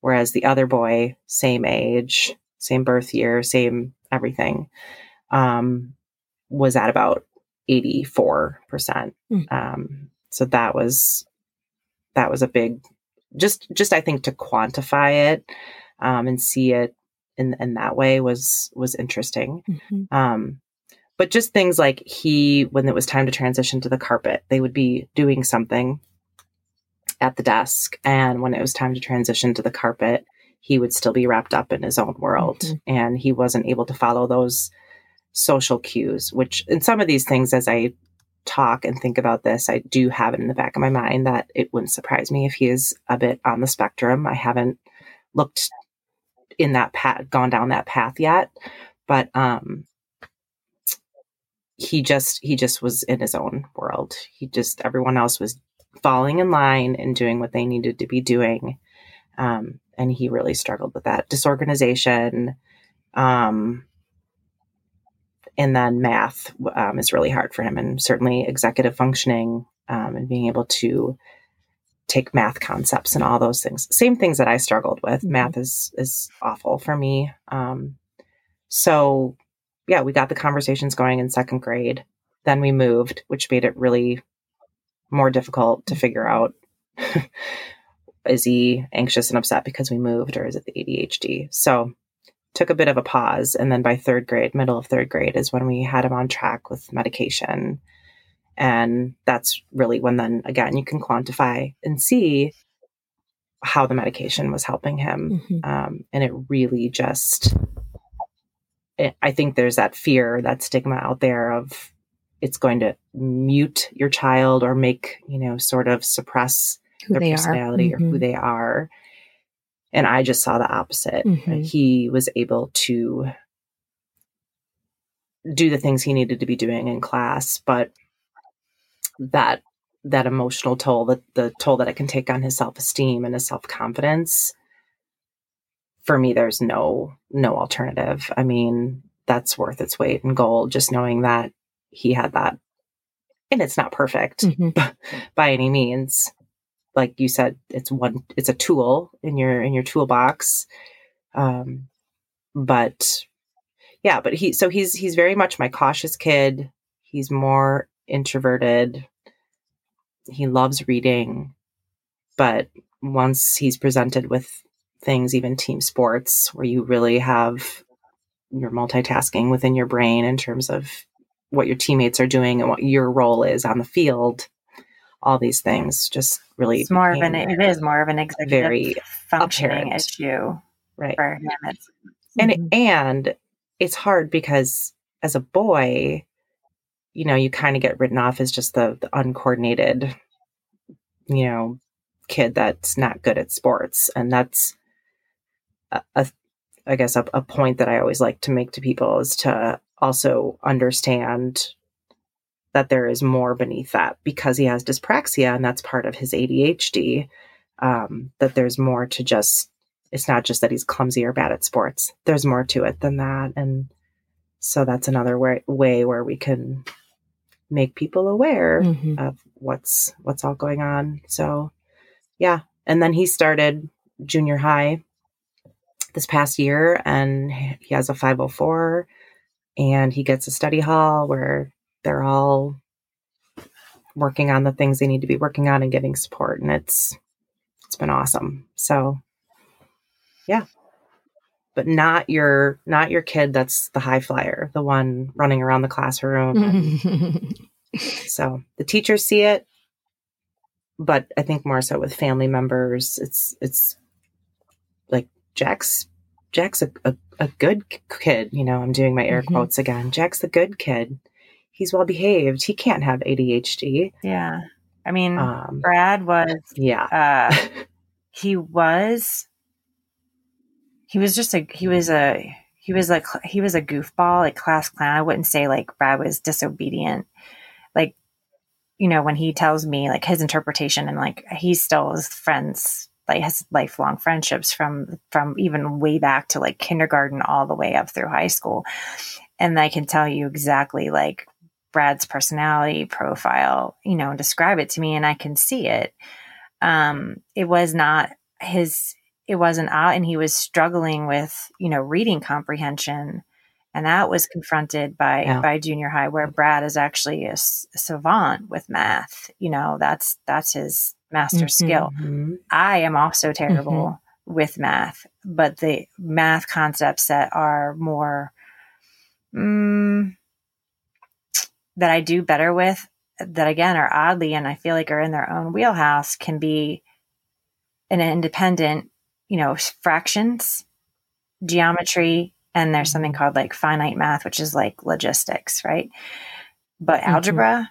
Whereas the other boy, same age, same birth year, same everything, um, was at about 84%. Mm. Um, so that was, that was a big, just, just I think to quantify it, um, and see it in, in that way was, was interesting. Mm-hmm. Um, but just things like he, when it was time to transition to the carpet, they would be doing something at the desk. And when it was time to transition to the carpet, he would still be wrapped up in his own world. Mm-hmm. And he wasn't able to follow those social cues, which in some of these things, as I talk and think about this, I do have it in the back of my mind that it wouldn't surprise me if he is a bit on the spectrum. I haven't looked in that path, gone down that path yet. But um, he just he just was in his own world. He just everyone else was falling in line and doing what they needed to be doing. Um, and he really struggled with that disorganization. Um, and then math um, is really hard for him, and certainly executive functioning um, and being able to take math concepts and all those things. Same things that I struggled with. Mm-hmm. Math is is awful for me. Um, so yeah, we got the conversations going in second grade. Then we moved, which made it really more difficult to figure out is he anxious and upset because we moved or is it the ADHD? So took a bit of a pause. And then by third grade, middle of third grade is when we had him on track with medication. And that's really when then again you can quantify and see how the medication was helping him. Mm-hmm. Um, and it really just I think there's that fear, that stigma out there of it's going to mute your child or make, you know, sort of suppress Who their personality are. or who Mhm. they are. And I just saw the opposite. Mhm. He was able to do the things he needed to be doing in class, but that that emotional toll, that the toll that it can take on his self-esteem and his self-confidence, for me there's no no alternative. I mean, that's worth its weight in gold just knowing that he had that. And it's not perfect Mhm. by any means. Like you said, it's one it's a tool in your in your toolbox. Um but yeah, but he so he's he's very much my cautious kid. He's more introverted. He loves reading, but once he's presented with things, even team sports, where you really have you're multitasking within your brain in terms of what your teammates are doing and what your role is on the field, all these things just really It's more of an it is more of an executive very functioning apparent. issue right. for him. It's and Mhm. it, and it's hard because as a boy you know you kind of get written off as just the, the uncoordinated you know kid that's not good at sports and that's a, i guess a, a point that i always like to make to people is to also understand that there is more beneath that because he has dyspraxia and that's part of his adhd um, that there's more to just it's not just that he's clumsy or bad at sports. There's more to it than that. And so that's another way, way where we can make people aware Mhm. of what's what's all going on. So yeah. And then he started junior high this past year and he has a 504 and he gets a study hall where they're all working on the things they need to be working on and getting support and it's it's been awesome. So yeah. But not your not your kid that's the high flyer, the one running around the classroom. so the teachers see it, but I think more so with family members. It's it's Jack's Jack's a, a, a good kid. You know, I'm doing my air Mhm. quotes again. Jack's a good kid. He's well behaved. He can't have ADHD. yeah. I mean, Um, Brad was yeah. uh he was he was just a he was a he was like he was a goofball like class clown i wouldn't say like brad was disobedient like you know when he tells me like his interpretation and like he still is friends like has lifelong friendships from from even way back to like kindergarten all the way up through high school. And i can tell you exactly like brad's personality profile you know and describe it to me and i can see it. Um it was not his it wasn't out and he was struggling with you know reading comprehension. And that was confronted by Yeah. by junior high where brad is actually a savant with math. You know that's that's his master Mhm. skill Mhm. i am also terrible with math but the math concepts that are more mm, that i do better with that again are oddly and i feel like are in their own wheelhouse can be an independent you know fractions geometry and there's something called like finite math which is like logistics right but Mhm. algebra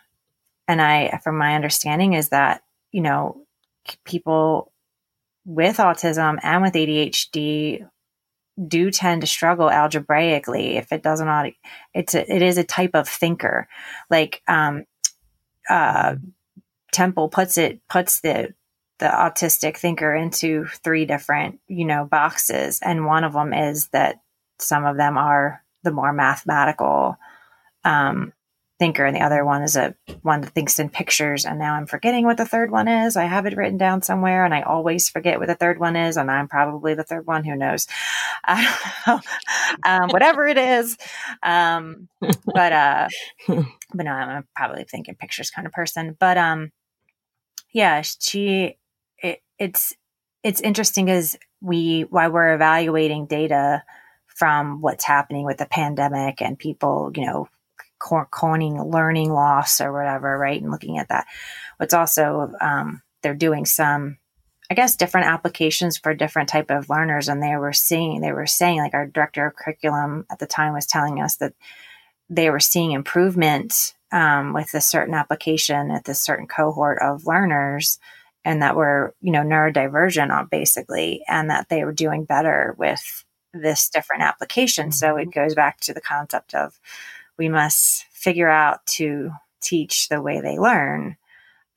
and i from my understanding is that you know people with autism and with adhd do tend to struggle algebraically if it doesn't it's a, it is a type of thinker. Like um uh temple puts it puts the the autistic thinker into three different you know boxes. And one of them is that some of them are the more mathematical um thinker and the other one is a one that thinks in pictures and now i'm forgetting what the third one is. I have it written down somewhere and i always forget what the third one is and i'm probably the third one who knows? I don't know. um, whatever it is. Um but uh but no i'm probably thinking pictures kind of person. But um yeah she it, it's it's interesting because we while we're evaluating data from what's happening with the pandemic and people you know co- coining learning loss or whatever right? And looking at that. What's also um, they're doing some i guess different applications for different type of learners. And they were seeing they were saying like our director of curriculum at the time was telling us that they were seeing improvement um, with a certain application at this certain cohort of learners and that were you know neurodivergent basically and that they were doing better with this different application. So it Mm-hmm. goes back to the concept of we must figure out to teach the way they learn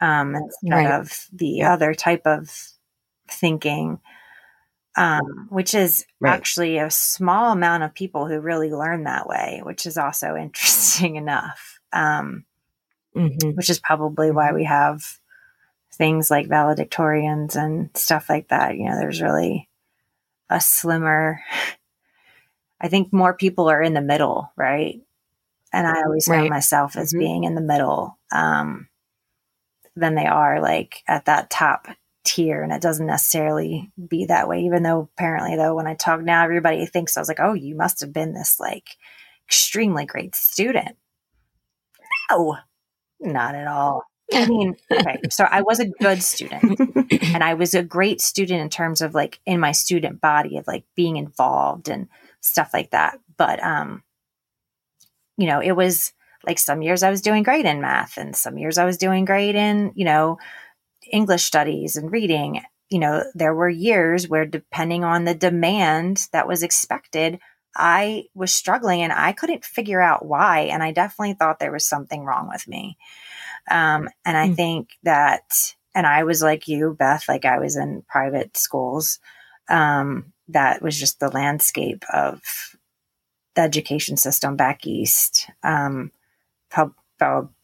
um, instead Right. of the Yeah. other type of thinking um, which is Right. actually a small amount of people who really learn that way which is also interesting enough um, Mhm. which is probably why we have things like valedictorians and stuff like that. You know, there's really a slimmer, I think more people are in the middle, right? And I always found myself as Mhm. being in the middle um, than they are like at that top tier. And it doesn't necessarily be that way, even though apparently, though, when I talk now, everybody thinks I was like, oh, you must have been this like extremely great student. No, not at all. I mean, okay, so I was a good student and I was a great student in terms of like in my student body of like being involved and stuff like that. But, um, you know, it was like some years I was doing great in math and some years I was doing great in, you know, English studies and reading. You know, there were years where depending on the demand that was expected, I was struggling and I couldn't figure out why. And I definitely thought there was something wrong with me. Um, and I Mm. think that, and I was like you, Beth, like I was in private schools. Um, that was just the landscape of the education system back east, um, from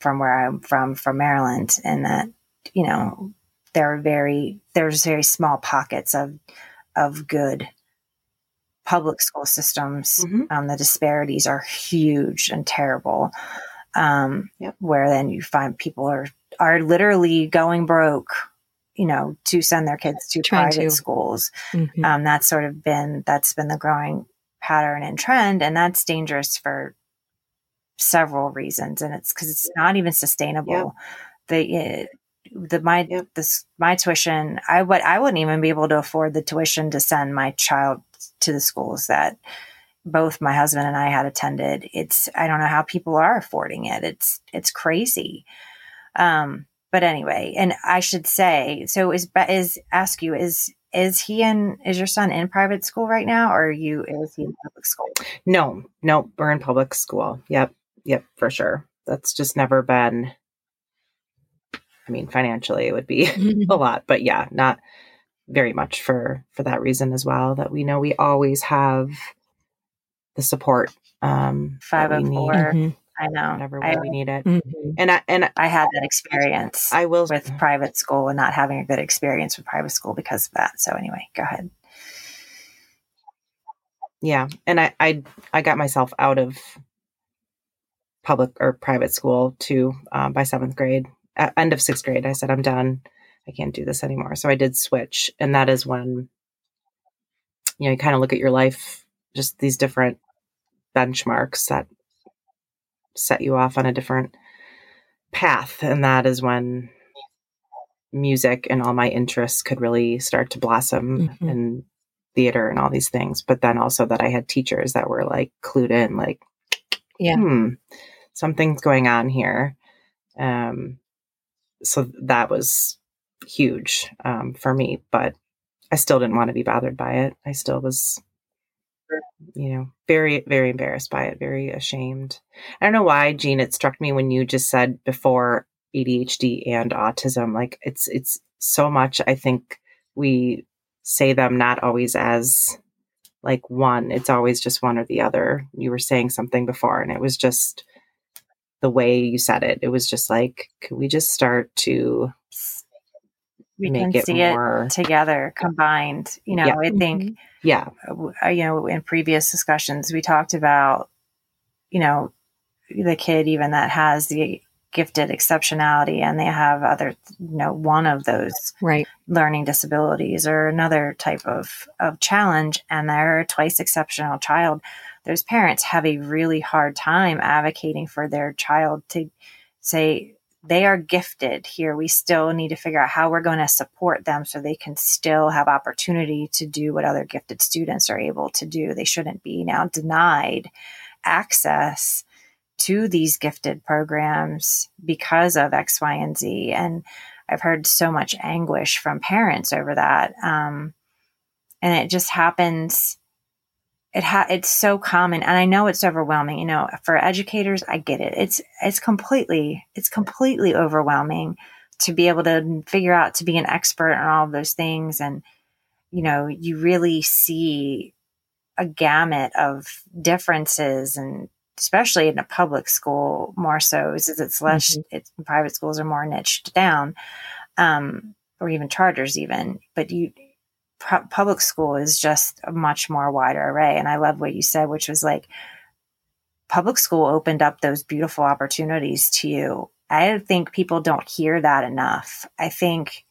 from where I'm from, from Maryland, and that, you know, there are very, there's very small pockets of, of good public school systems. Mhm. Um, the disparities are huge and terrible. Um, Yep. where then you find people are, are literally going broke, you know, to send their kids to Trying private to. schools. Mhm. Um, that's sort of been, that's been the growing pattern and trend. And that's dangerous for several reasons. And it's because it's not even sustainable. The, uh, the my Yep. this my tuition I would I wouldn't even be able to afford the tuition to send my child to the schools that both my husband and I had attended. It's I don't know how people are affording it. It's it's crazy. Um but anyway, and I should say, so is is ask you is is he in is your son in private school right now or are you is he in public school? No, no, we're in public school. Yep, yep, for sure. That's just never been. I mean, financially, it would be a lot, but yeah, not very much for for that reason as well. That we know we always have the support. Um, that we need 504. Mhm. I know. whatever I, we need it. Mhm. And I and I had that experience. I will with private school and not having a good experience with private school because of that. So anyway, go ahead. yeah and I, I i got myself out of public or private school too um, by seventh grade at end of sixth grade i said i'm done i can't do this anymore so i did switch and that is when you know you kind of look at your life just these different benchmarks that set you off on a different path and that is when music and all my interests could really start to blossom Mhm. and theater and all these things but then also that i had teachers that were like clued in like Yeah. hmm something's going on here um so that was huge um for me but i still didn't want to be bothered by it i still was you know very very embarrassed by it very ashamed. I don't know why jean it struck me when you just said before adhd and autism like it's it's so much i think we say them not always as like one it's always just one or the other. You were saying something before and it was just the way you said it. It was just like could we just start to We make can it see more it together, combined. You know, Yeah. I think Mhm. yeah uh, you know in previous discussions we talked about you know the kid even that has the gifted exceptionality and they have other you know one of those Right. learning disabilities or another type of of challenge and they're a twice exceptional child those parents have a really hard time advocating for their child to say they are gifted here we still need to figure out how we're going to support them so they can still have opportunity to do what other gifted students are able to do they shouldn't be now denied access to these gifted programs because of X, Y, and Z. And I've heard so much anguish from parents over that. Um, and it just happens. It ha- it's so common, and I know it's overwhelming. You know, for educators, I get it. It's it's completely it's completely overwhelming to be able to figure out to be an expert on all of those things, and you know, you really see a gamut of differences and especially in a public school more so is it's less mm-hmm. it's private schools are more niched down um, or even charters even but you public school is just a much more wider array and i love what you said which was like public school opened up those beautiful opportunities to you i think people don't hear that enough i think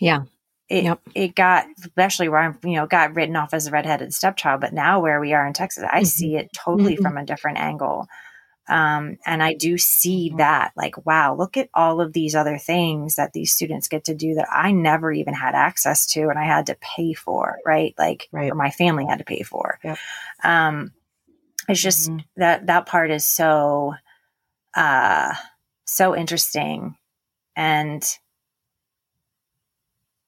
yeah it, yep. it got especially where I'm, you know, got written off as a redheaded stepchild, but now where we are in Texas, I mm-hmm. see it totally mm-hmm. from a different angle. Um, and I do see that like, wow, look at all of these other things that these students get to do that I never even had access to and I had to pay for, right? Like, right. or my family had to pay for. Yep. Um, it's just mm-hmm. that, that part is so, uh, so interesting. And,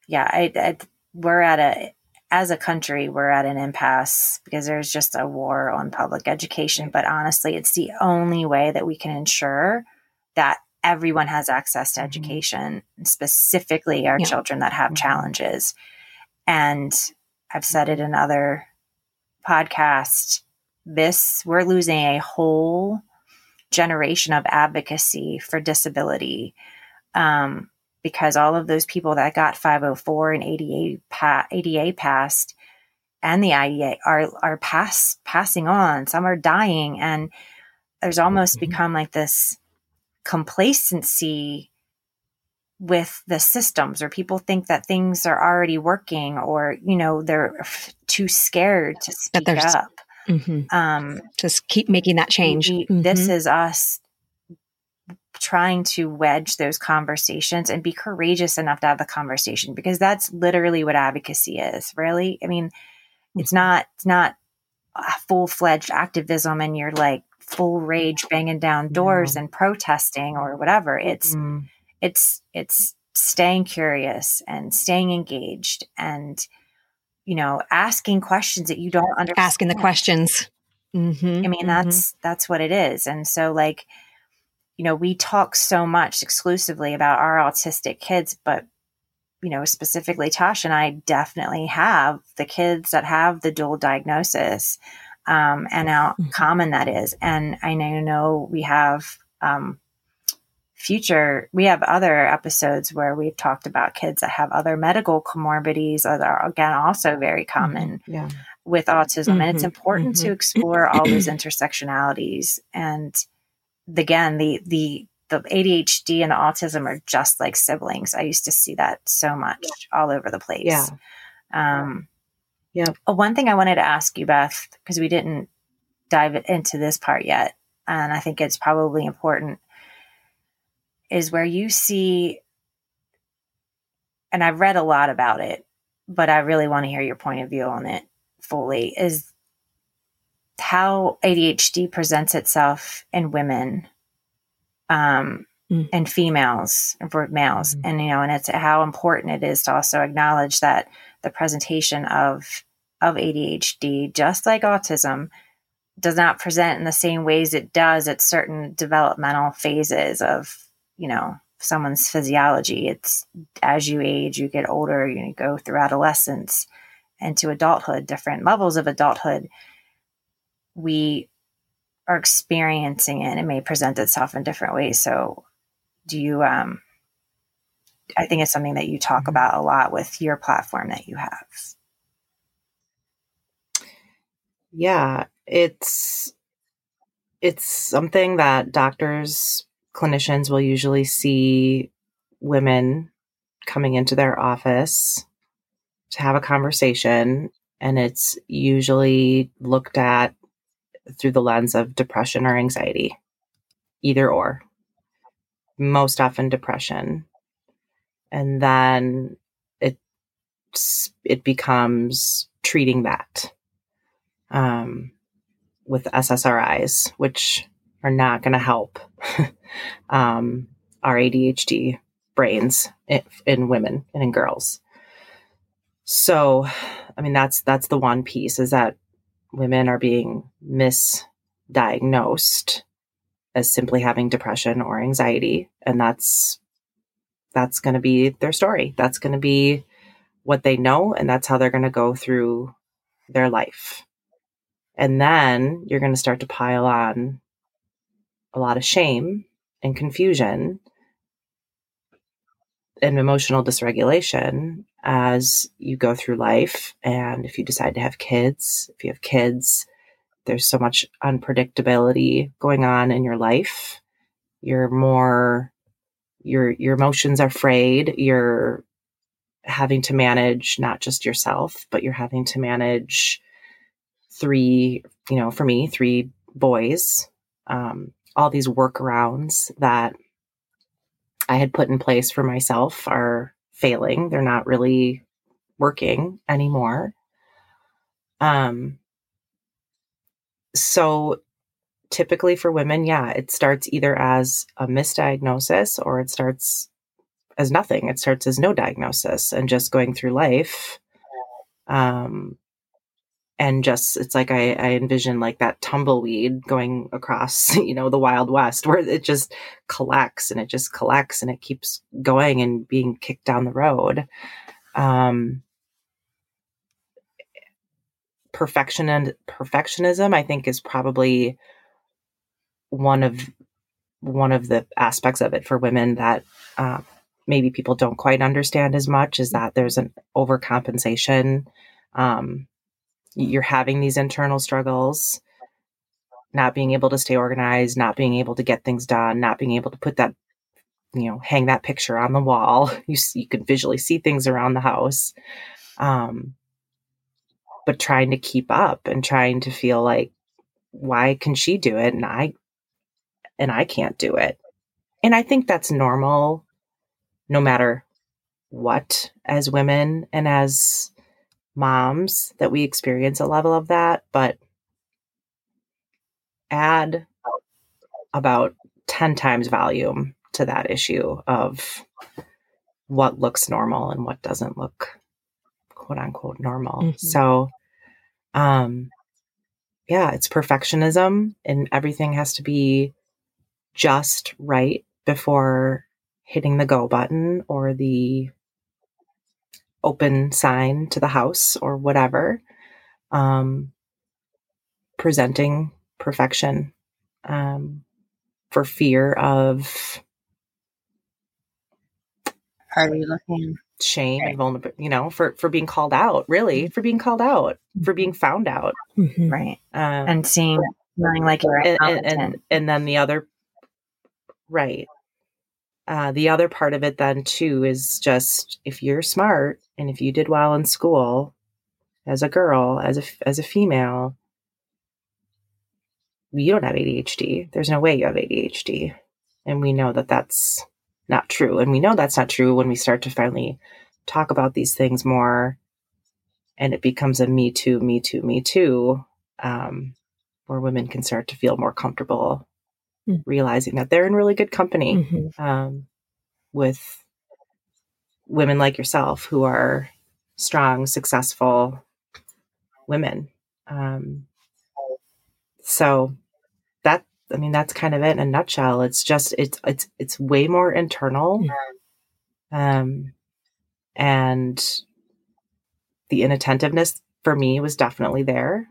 yeah, I, I, we're at a as a country we're at an impasse because there's just a war on public education. But honestly, it's the only way that we can ensure that everyone has access to mm-hmm. education, specifically our yeah. children that have mm-hmm. challenges. And I've said it in other podcasts. This we're losing a whole generation of advocacy for disability. Um, because all of those people that got 504 and ADA, pa- ADA passed and the IDEA are, are pass, passing on. Some are dying. And there's almost mm-hmm. become like this complacency with the systems or people think that things are already working or, you know, they're too scared to speak up. Mm-hmm. Um, Just keep making that change. We, mm-hmm. This is us trying to wedge those conversations and be courageous enough to have the conversation because that's literally what advocacy is really. I mean it's mm-hmm. not it's not full-fledged activism and you're like full rage banging down doors and protesting or whatever. It's mm. it's it's staying curious and staying engaged and you know asking questions that you don't understand asking the questions. Mm-hmm, i mean mm-hmm. that's that's what it is. And so like you know, we talk so much exclusively about our autistic kids, but you know, specifically Tasha and I definitely have the kids that have the dual diagnosis, um, and how mm-hmm. common that is. And I know we have um, future, we have other episodes where we've talked about kids that have other medical comorbidities that are again also very mm-hmm. common. Yeah. With autism, mm-hmm. and it's mm-hmm. important to mm-hmm. explore all those intersectionalities and again, the the the ADHD and autism are just like siblings. I used to see that so much yeah. all over the place. Yeah. Um, yeah. One thing I wanted to ask you, Beth, because we didn't dive into this part yet, and I think it's probably important, is where you see, and I've read a lot about it, but I really want to hear your point of view on it fully, is how ADHD presents itself in women um, mm. and females for males. Mm. And, you know, and it's how important it is to also acknowledge that the presentation of, of ADHD, just like autism, does not present in the same ways it does at certain developmental phases of, you know, someone's physiology. It's as you age, you get older, you go through adolescence into adulthood, different levels of adulthood we are experiencing it. And it may present itself in different ways. So, do you? Um, I think it's something that you talk mm-hmm. about a lot with your platform that you have. Yeah, it's it's something that doctors, clinicians will usually see women coming into their office to have a conversation and it's usually looked at through the lens of depression or anxiety, either or. Most often depression. And then it it becomes treating that um, with SSRIs, which are not going to help um, our ADHD brains in, in women and in girls. So, I mean, that's that's the one piece is that women are being misdiagnosed as simply having depression or anxiety, and that's that's going to be their story. That's going to be what they know, and that's how they're going to go through their life. And then you're going to start to pile on a lot of shame and confusion and emotional dysregulation as you go through life. And if you decide to have kids, if you have kids, there's so much unpredictability going on in your life. You're more, your, your emotions are frayed. You're having to manage not just yourself, but you're having to manage three, you know, for me, three boys, um, all these workarounds that I had put in place for myself are failing. They're not really working anymore. Um, so typically for women, yeah, it starts either as a misdiagnosis or it starts as nothing. It starts as no diagnosis and just going through life. Um, and just it's like I, I envision like that tumbleweed going across you know the wild west where it just collects and it just collects and it keeps going and being kicked down the road. Um perfection and perfectionism i think is probably one of one of the aspects of it for women that uh, maybe people don't quite understand as much is that there's an overcompensation um, you're having these internal struggles, not being able to stay organized, not being able to get things done, not being able to put that, you know, hang that picture on the wall. You you can visually see things around the house, um, but trying to keep up and trying to feel like, why can she do it and I, and I can't do it? And I think that's normal, no matter what, as women and as moms that we experience a level of that, but add about 10 times volume to that issue of what looks normal and what doesn't look quote unquote normal. Mm-hmm. So, um, yeah, it's perfectionism and everything has to be just right before hitting the go button or the open sign to the house or whatever, um, presenting perfection um, for fear of. Are you looking? Shame right. and vulnerability, you know, for for being called out, really, for being called out, for being found out, mm-hmm. right? Um, and seeing, feeling like you're and, and, and and then the other, right? Uh, the other part of it then too is just if you're smart and if you did well in school as a girl, as a as a female, you don't have ADHD. There's no way you have ADHD, and we know that that's not true. And we know that's not true when we start to finally talk about these things more, and it becomes a me too, me too, me too, um, where women can start to feel more comfortable mm. realizing that they're in really good company mm-hmm. um, with women like yourself who are strong, successful women. Um, so that I mean that's kind of it in a nutshell. It's just it's it's it's way more internal. Um, and the inattentiveness for me was definitely there,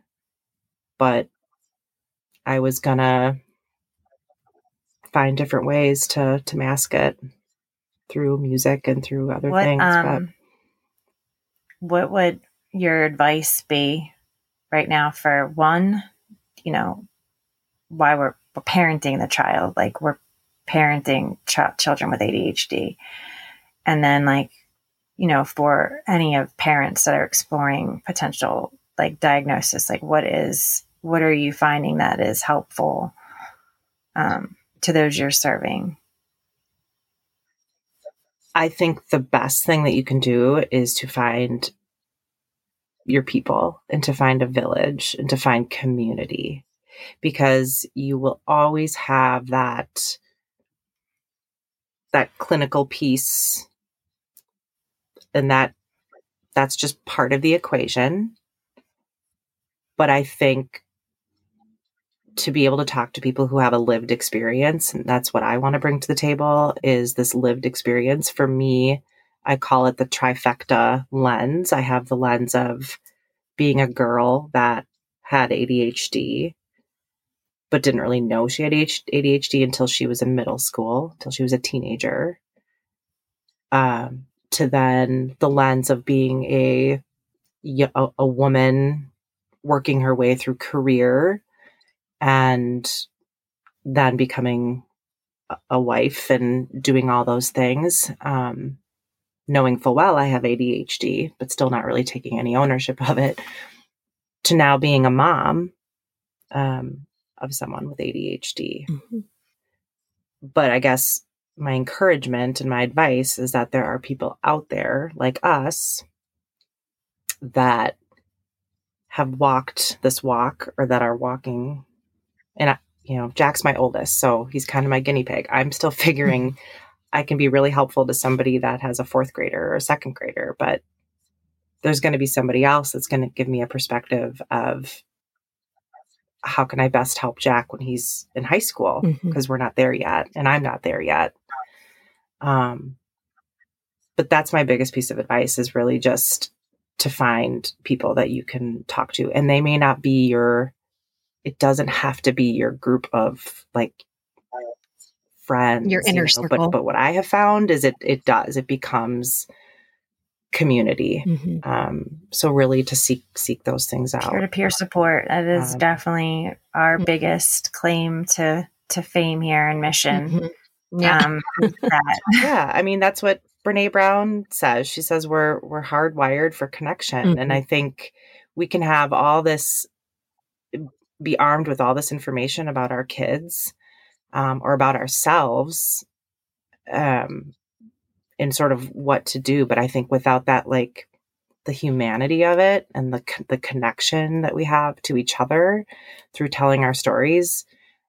but I was gonna find different ways to to mask it through music and through other what, things. Um, but what would your advice be right now for one, you know, why we're, we're parenting the child, like we're parenting ch- children with ADHD, and then like, you know, for any of parents that are exploring potential like diagnosis, like what is what are you finding that is helpful um, to those you're serving? I think the best thing that you can do is to find your people and to find a village and to find community. because you will always have that that clinical piece and that that's just part of the equation but i think to be able to talk to people who have a lived experience and that's what i want to bring to the table is this lived experience. For me i call it the trifecta lens. I have the lens of being a girl that had adhd but didn't really know she had adhd until she was in middle school until she was a teenager. Um, to then the lens of being a, a, a woman working her way through career and then becoming a wife and doing all those things. Um, knowing full well I have ADHD, but still not really taking any ownership of it, to now being a mom um, of someone with ADHD. Mm-hmm. But I guess my encouragement and my advice is that there are people out there like us that have walked this walk or that are walking and I, you know jack's my oldest so he's kind of my guinea pig i'm still figuring i can be really helpful to somebody that has a fourth grader or a second grader but there's going to be somebody else that's going to give me a perspective of how can i best help jack when he's in high school because mm-hmm. we're not there yet and i'm not there yet um but that's my biggest piece of advice is really just to find people that you can talk to and they may not be your it doesn't have to be your group of like friends your inner you know, circle but but what i have found is it it does it becomes community mm-hmm. um so really to seek seek those things out peer-to-peer support that is um, definitely our mm-hmm. biggest claim to to fame here and mission mm-hmm. yeah um, yeah i mean that's what brene brown says she says we're we're hardwired for connection and mm-hmm. i think we can have all this be armed with all this information about our kids um, or about ourselves um, in sort of what to do. But I think without that, like the humanity of it and the the connection that we have to each other through telling our stories,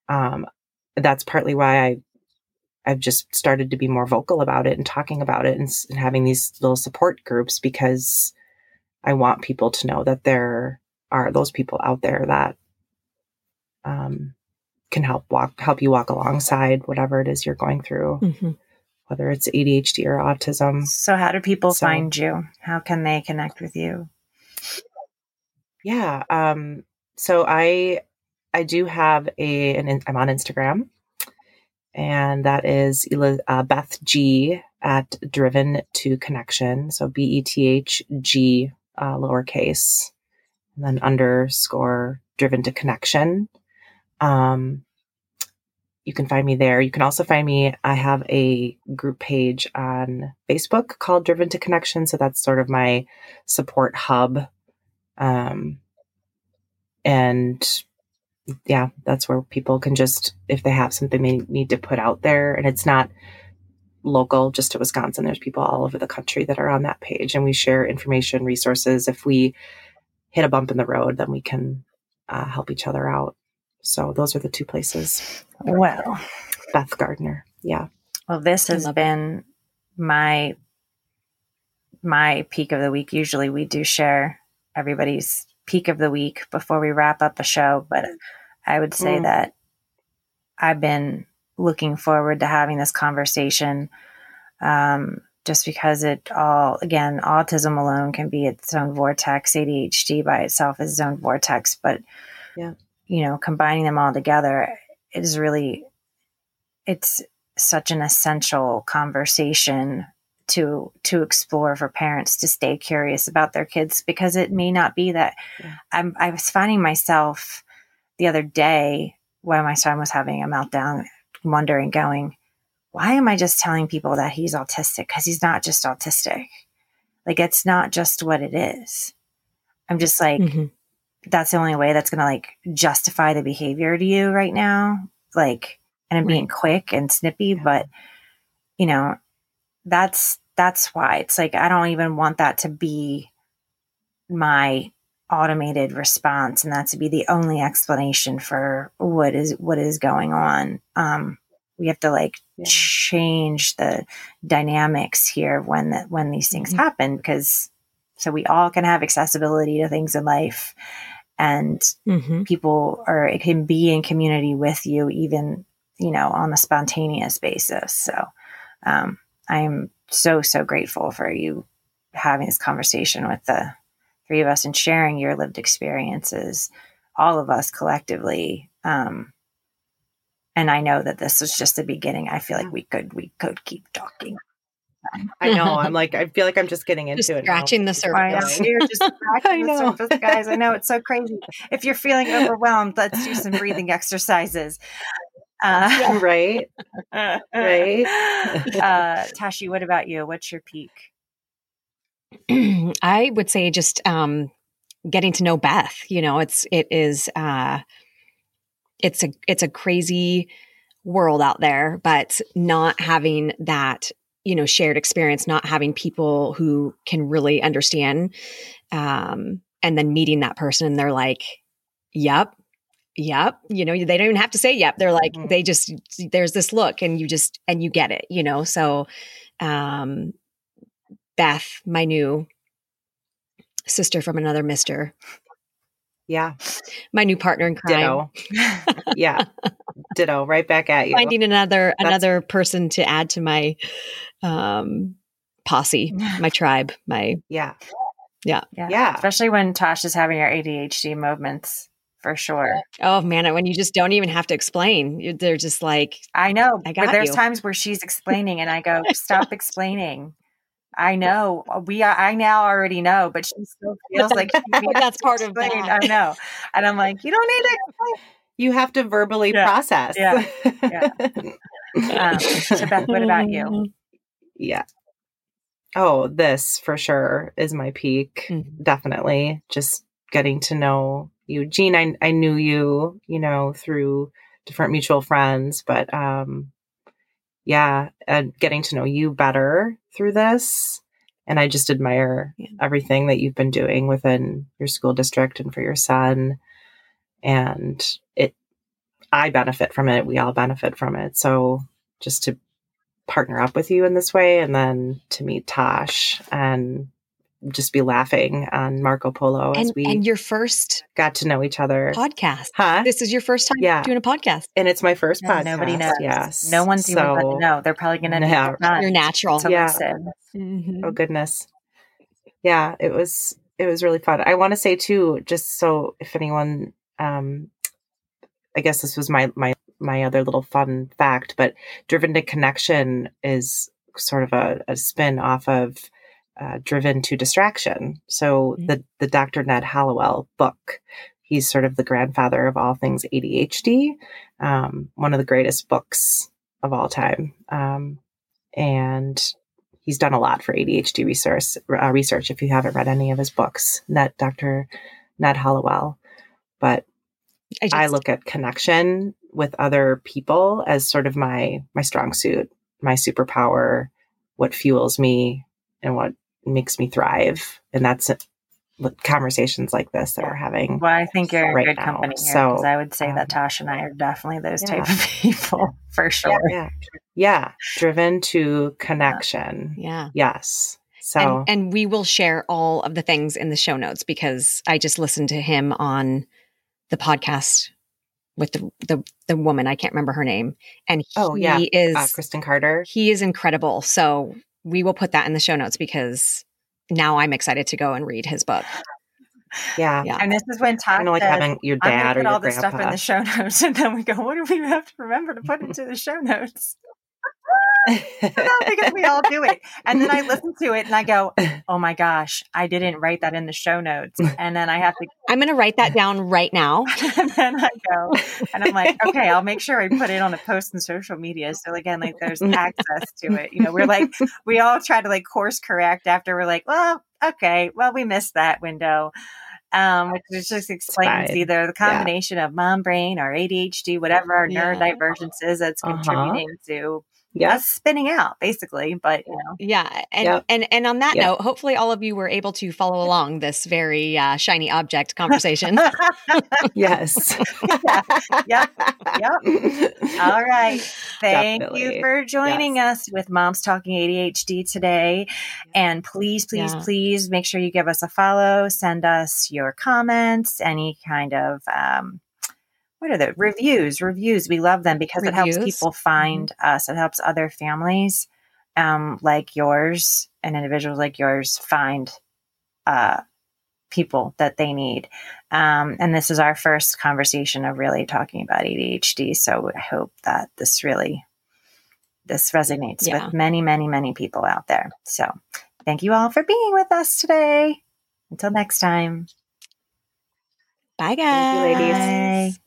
um, that's partly why I I've just started to be more vocal about it and talking about it and, and having these little support groups because I want people to know that there are those people out there that um, can help walk help you walk alongside whatever it is you're going through, mm-hmm. whether it's ADHD or autism. So, how do people so, find you? How can they connect with you? Yeah, um, so I I do have a an I'm on Instagram, and that is uh, Beth G at Driven to Connection. So B E T H G uh, lowercase, and then underscore Driven to Connection. Um, you can find me there. You can also find me. I have a group page on Facebook called Driven to Connection. So that's sort of my support hub. Um, and yeah, that's where people can just, if they have something they need to put out there, and it's not local just to Wisconsin, there's people all over the country that are on that page, and we share information, resources. If we hit a bump in the road, then we can uh, help each other out. So those are the two places. Well, Beth Gardner. Yeah. Well, this has been my my peak of the week. Usually we do share everybody's peak of the week before we wrap up a show, but I would say mm. that I've been looking forward to having this conversation. Um, just because it all again autism alone can be its own vortex adhd by itself is its own vortex but yeah you know, combining them all together is really, it's such an essential conversation to to explore for parents to stay curious about their kids because it may not be that yeah. I'm, I was finding myself the other day when my son was having a meltdown, wondering, going, why am I just telling people that he's autistic? Because he's not just autistic. Like it's not just what it is. I'm just like, mm-hmm that's the only way that's going to like justify the behavior to you right now. Like, and I'm being quick and snippy, but you know, that's, that's why it's like, I don't even want that to be my automated response and that to be the only explanation for what is what is going on um we have to like yeah. change the dynamics here when that when these things mm-hmm. happen because so we all can have accessibility to things in life and mm-hmm. people are it can be in community with you even you know on a spontaneous basis so um i'm so so grateful for you having this conversation with the three of us and sharing your lived experiences, all of us collectively. Um, and I know that this was just the beginning. I feel like we could we could keep talking. I know. I'm like, I feel like I'm just getting into just it. Scratching the surface. You're just scratching the surface, guys. I know it's so crazy. If you're feeling overwhelmed, let's do some breathing exercises. Uh, right. right. uh, Tashi, what about you? What's your peak? I would say just um, getting to know Beth. You know, it's it is uh, it's a it's a crazy world out there, but not having that you know shared experience, not having people who can really understand, um, and then meeting that person, and they're like, "Yep." Yep. You know, they don't even have to say yep. They're like, mm-hmm. they just, there's this look and you just, and you get it, you know? So, um, Beth, my new sister from another mister. Yeah. My new partner in crime. Ditto. yeah. Ditto. Right back at you. Finding another That's- another person to add to my um posse, my tribe, my Yeah. Yeah. Yeah. yeah. Especially when Tosh is having her ADHD moments for sure. Oh man, when you just don't even have to explain, they're just like, I know. I got but there's you. times where she's explaining, and I go, "Stop explaining." I know uh, we are, I now already know, but she still feels like that's part of that. I know. And I'm like, you don't need to You have to verbally yeah. process. Yeah. yeah. um, so Beth, what about you? Yeah. Oh, this for sure is my peak. Mm-hmm. Definitely. Just getting to know you. Jean, I, I knew you, you know, through different mutual friends, but um yeah, and getting to know you better through this. And I just admire yeah. everything that you've been doing within your school district and for your son. And it, I benefit from it. We all benefit from it. So just to partner up with you in this way and then to meet Tosh and just be laughing on Marco Polo as and, we and your first got to know each other podcast. Huh? This is your first time yeah. doing a podcast, and it's my first yeah, podcast. Nobody knows. Yes, no one's so, even going to know. They're probably going to know. You're natural. yeah. Mm-hmm. Oh goodness. Yeah, it was it was really fun. I want to say too, just so if anyone, um, I guess this was my my my other little fun fact, but driven to connection is sort of a, a spin off of uh, driven to distraction. So mm-hmm. the the Dr. Ned Hallowell book, he's sort of the grandfather of all things ADHD, um, one of the greatest books of all time, um, and he's done a lot for ADHD research. Uh, research, if you haven't read any of his books, Ned Dr. Ned Hallowell, but I, just, I look at connection with other people as sort of my my strong suit, my superpower, what fuels me, and what makes me thrive. And that's conversations like this that we're having. Well, I think you're right good now. company here. So I would say um, that Tosh and I are definitely those yeah. type of people for sure. Yeah, yeah. driven to connection. Yeah. Yes. So and, and, we will share all of the things in the show notes because I just listened to him on the podcast with the the, the woman I can't remember her name, and oh yeah, is uh, Kristen Carder. He is incredible. So we will put that in the show notes because now I'm excited to go and read his book. Yeah. yeah. And this is when Todd kind of like having your dad or your all this stuff in the show notes, and then we go, "What do we have to remember to put into the show notes?" Because we all do it. And then I listen to it and I go, oh my gosh, I didn't write that in the show notes. And then I have to. I'm going to write that down right now. and then I go, and I'm like, okay, I'll make sure I put it on a post in social media. So again, like there's access to it. You know, we're like, we all try to like course correct after we're like, well, okay, well, we missed that window. Um, which just explains either the combination yeah. of mom brain or ADHD, whatever our yeah. neurodivergence is that's uh-huh. contributing uh-huh. to Yes. spinning out basically. But you know, Yeah, and Yep. and and on that Yep. note, hopefully all of you were able to follow along this very uh, shiny object conversation. Yes. Yep. Yep. All right. Thank you for joining us with Moms Talking ADHD today. And please, please, Yeah. please make sure you give us a follow, send us your comments, any kind of um, what are the reviews? Reviews. We love them because it helps people find us. It helps other families um, like yours and individuals like yours find uh, people that they need. Um, and this is our first conversation of really talking about ADHD. So I hope that this really this resonates Yeah. with many, many, many people out there. So thank you all for being with us today. Until next time. Bye, Thank you, guys. ladies.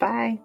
Bye.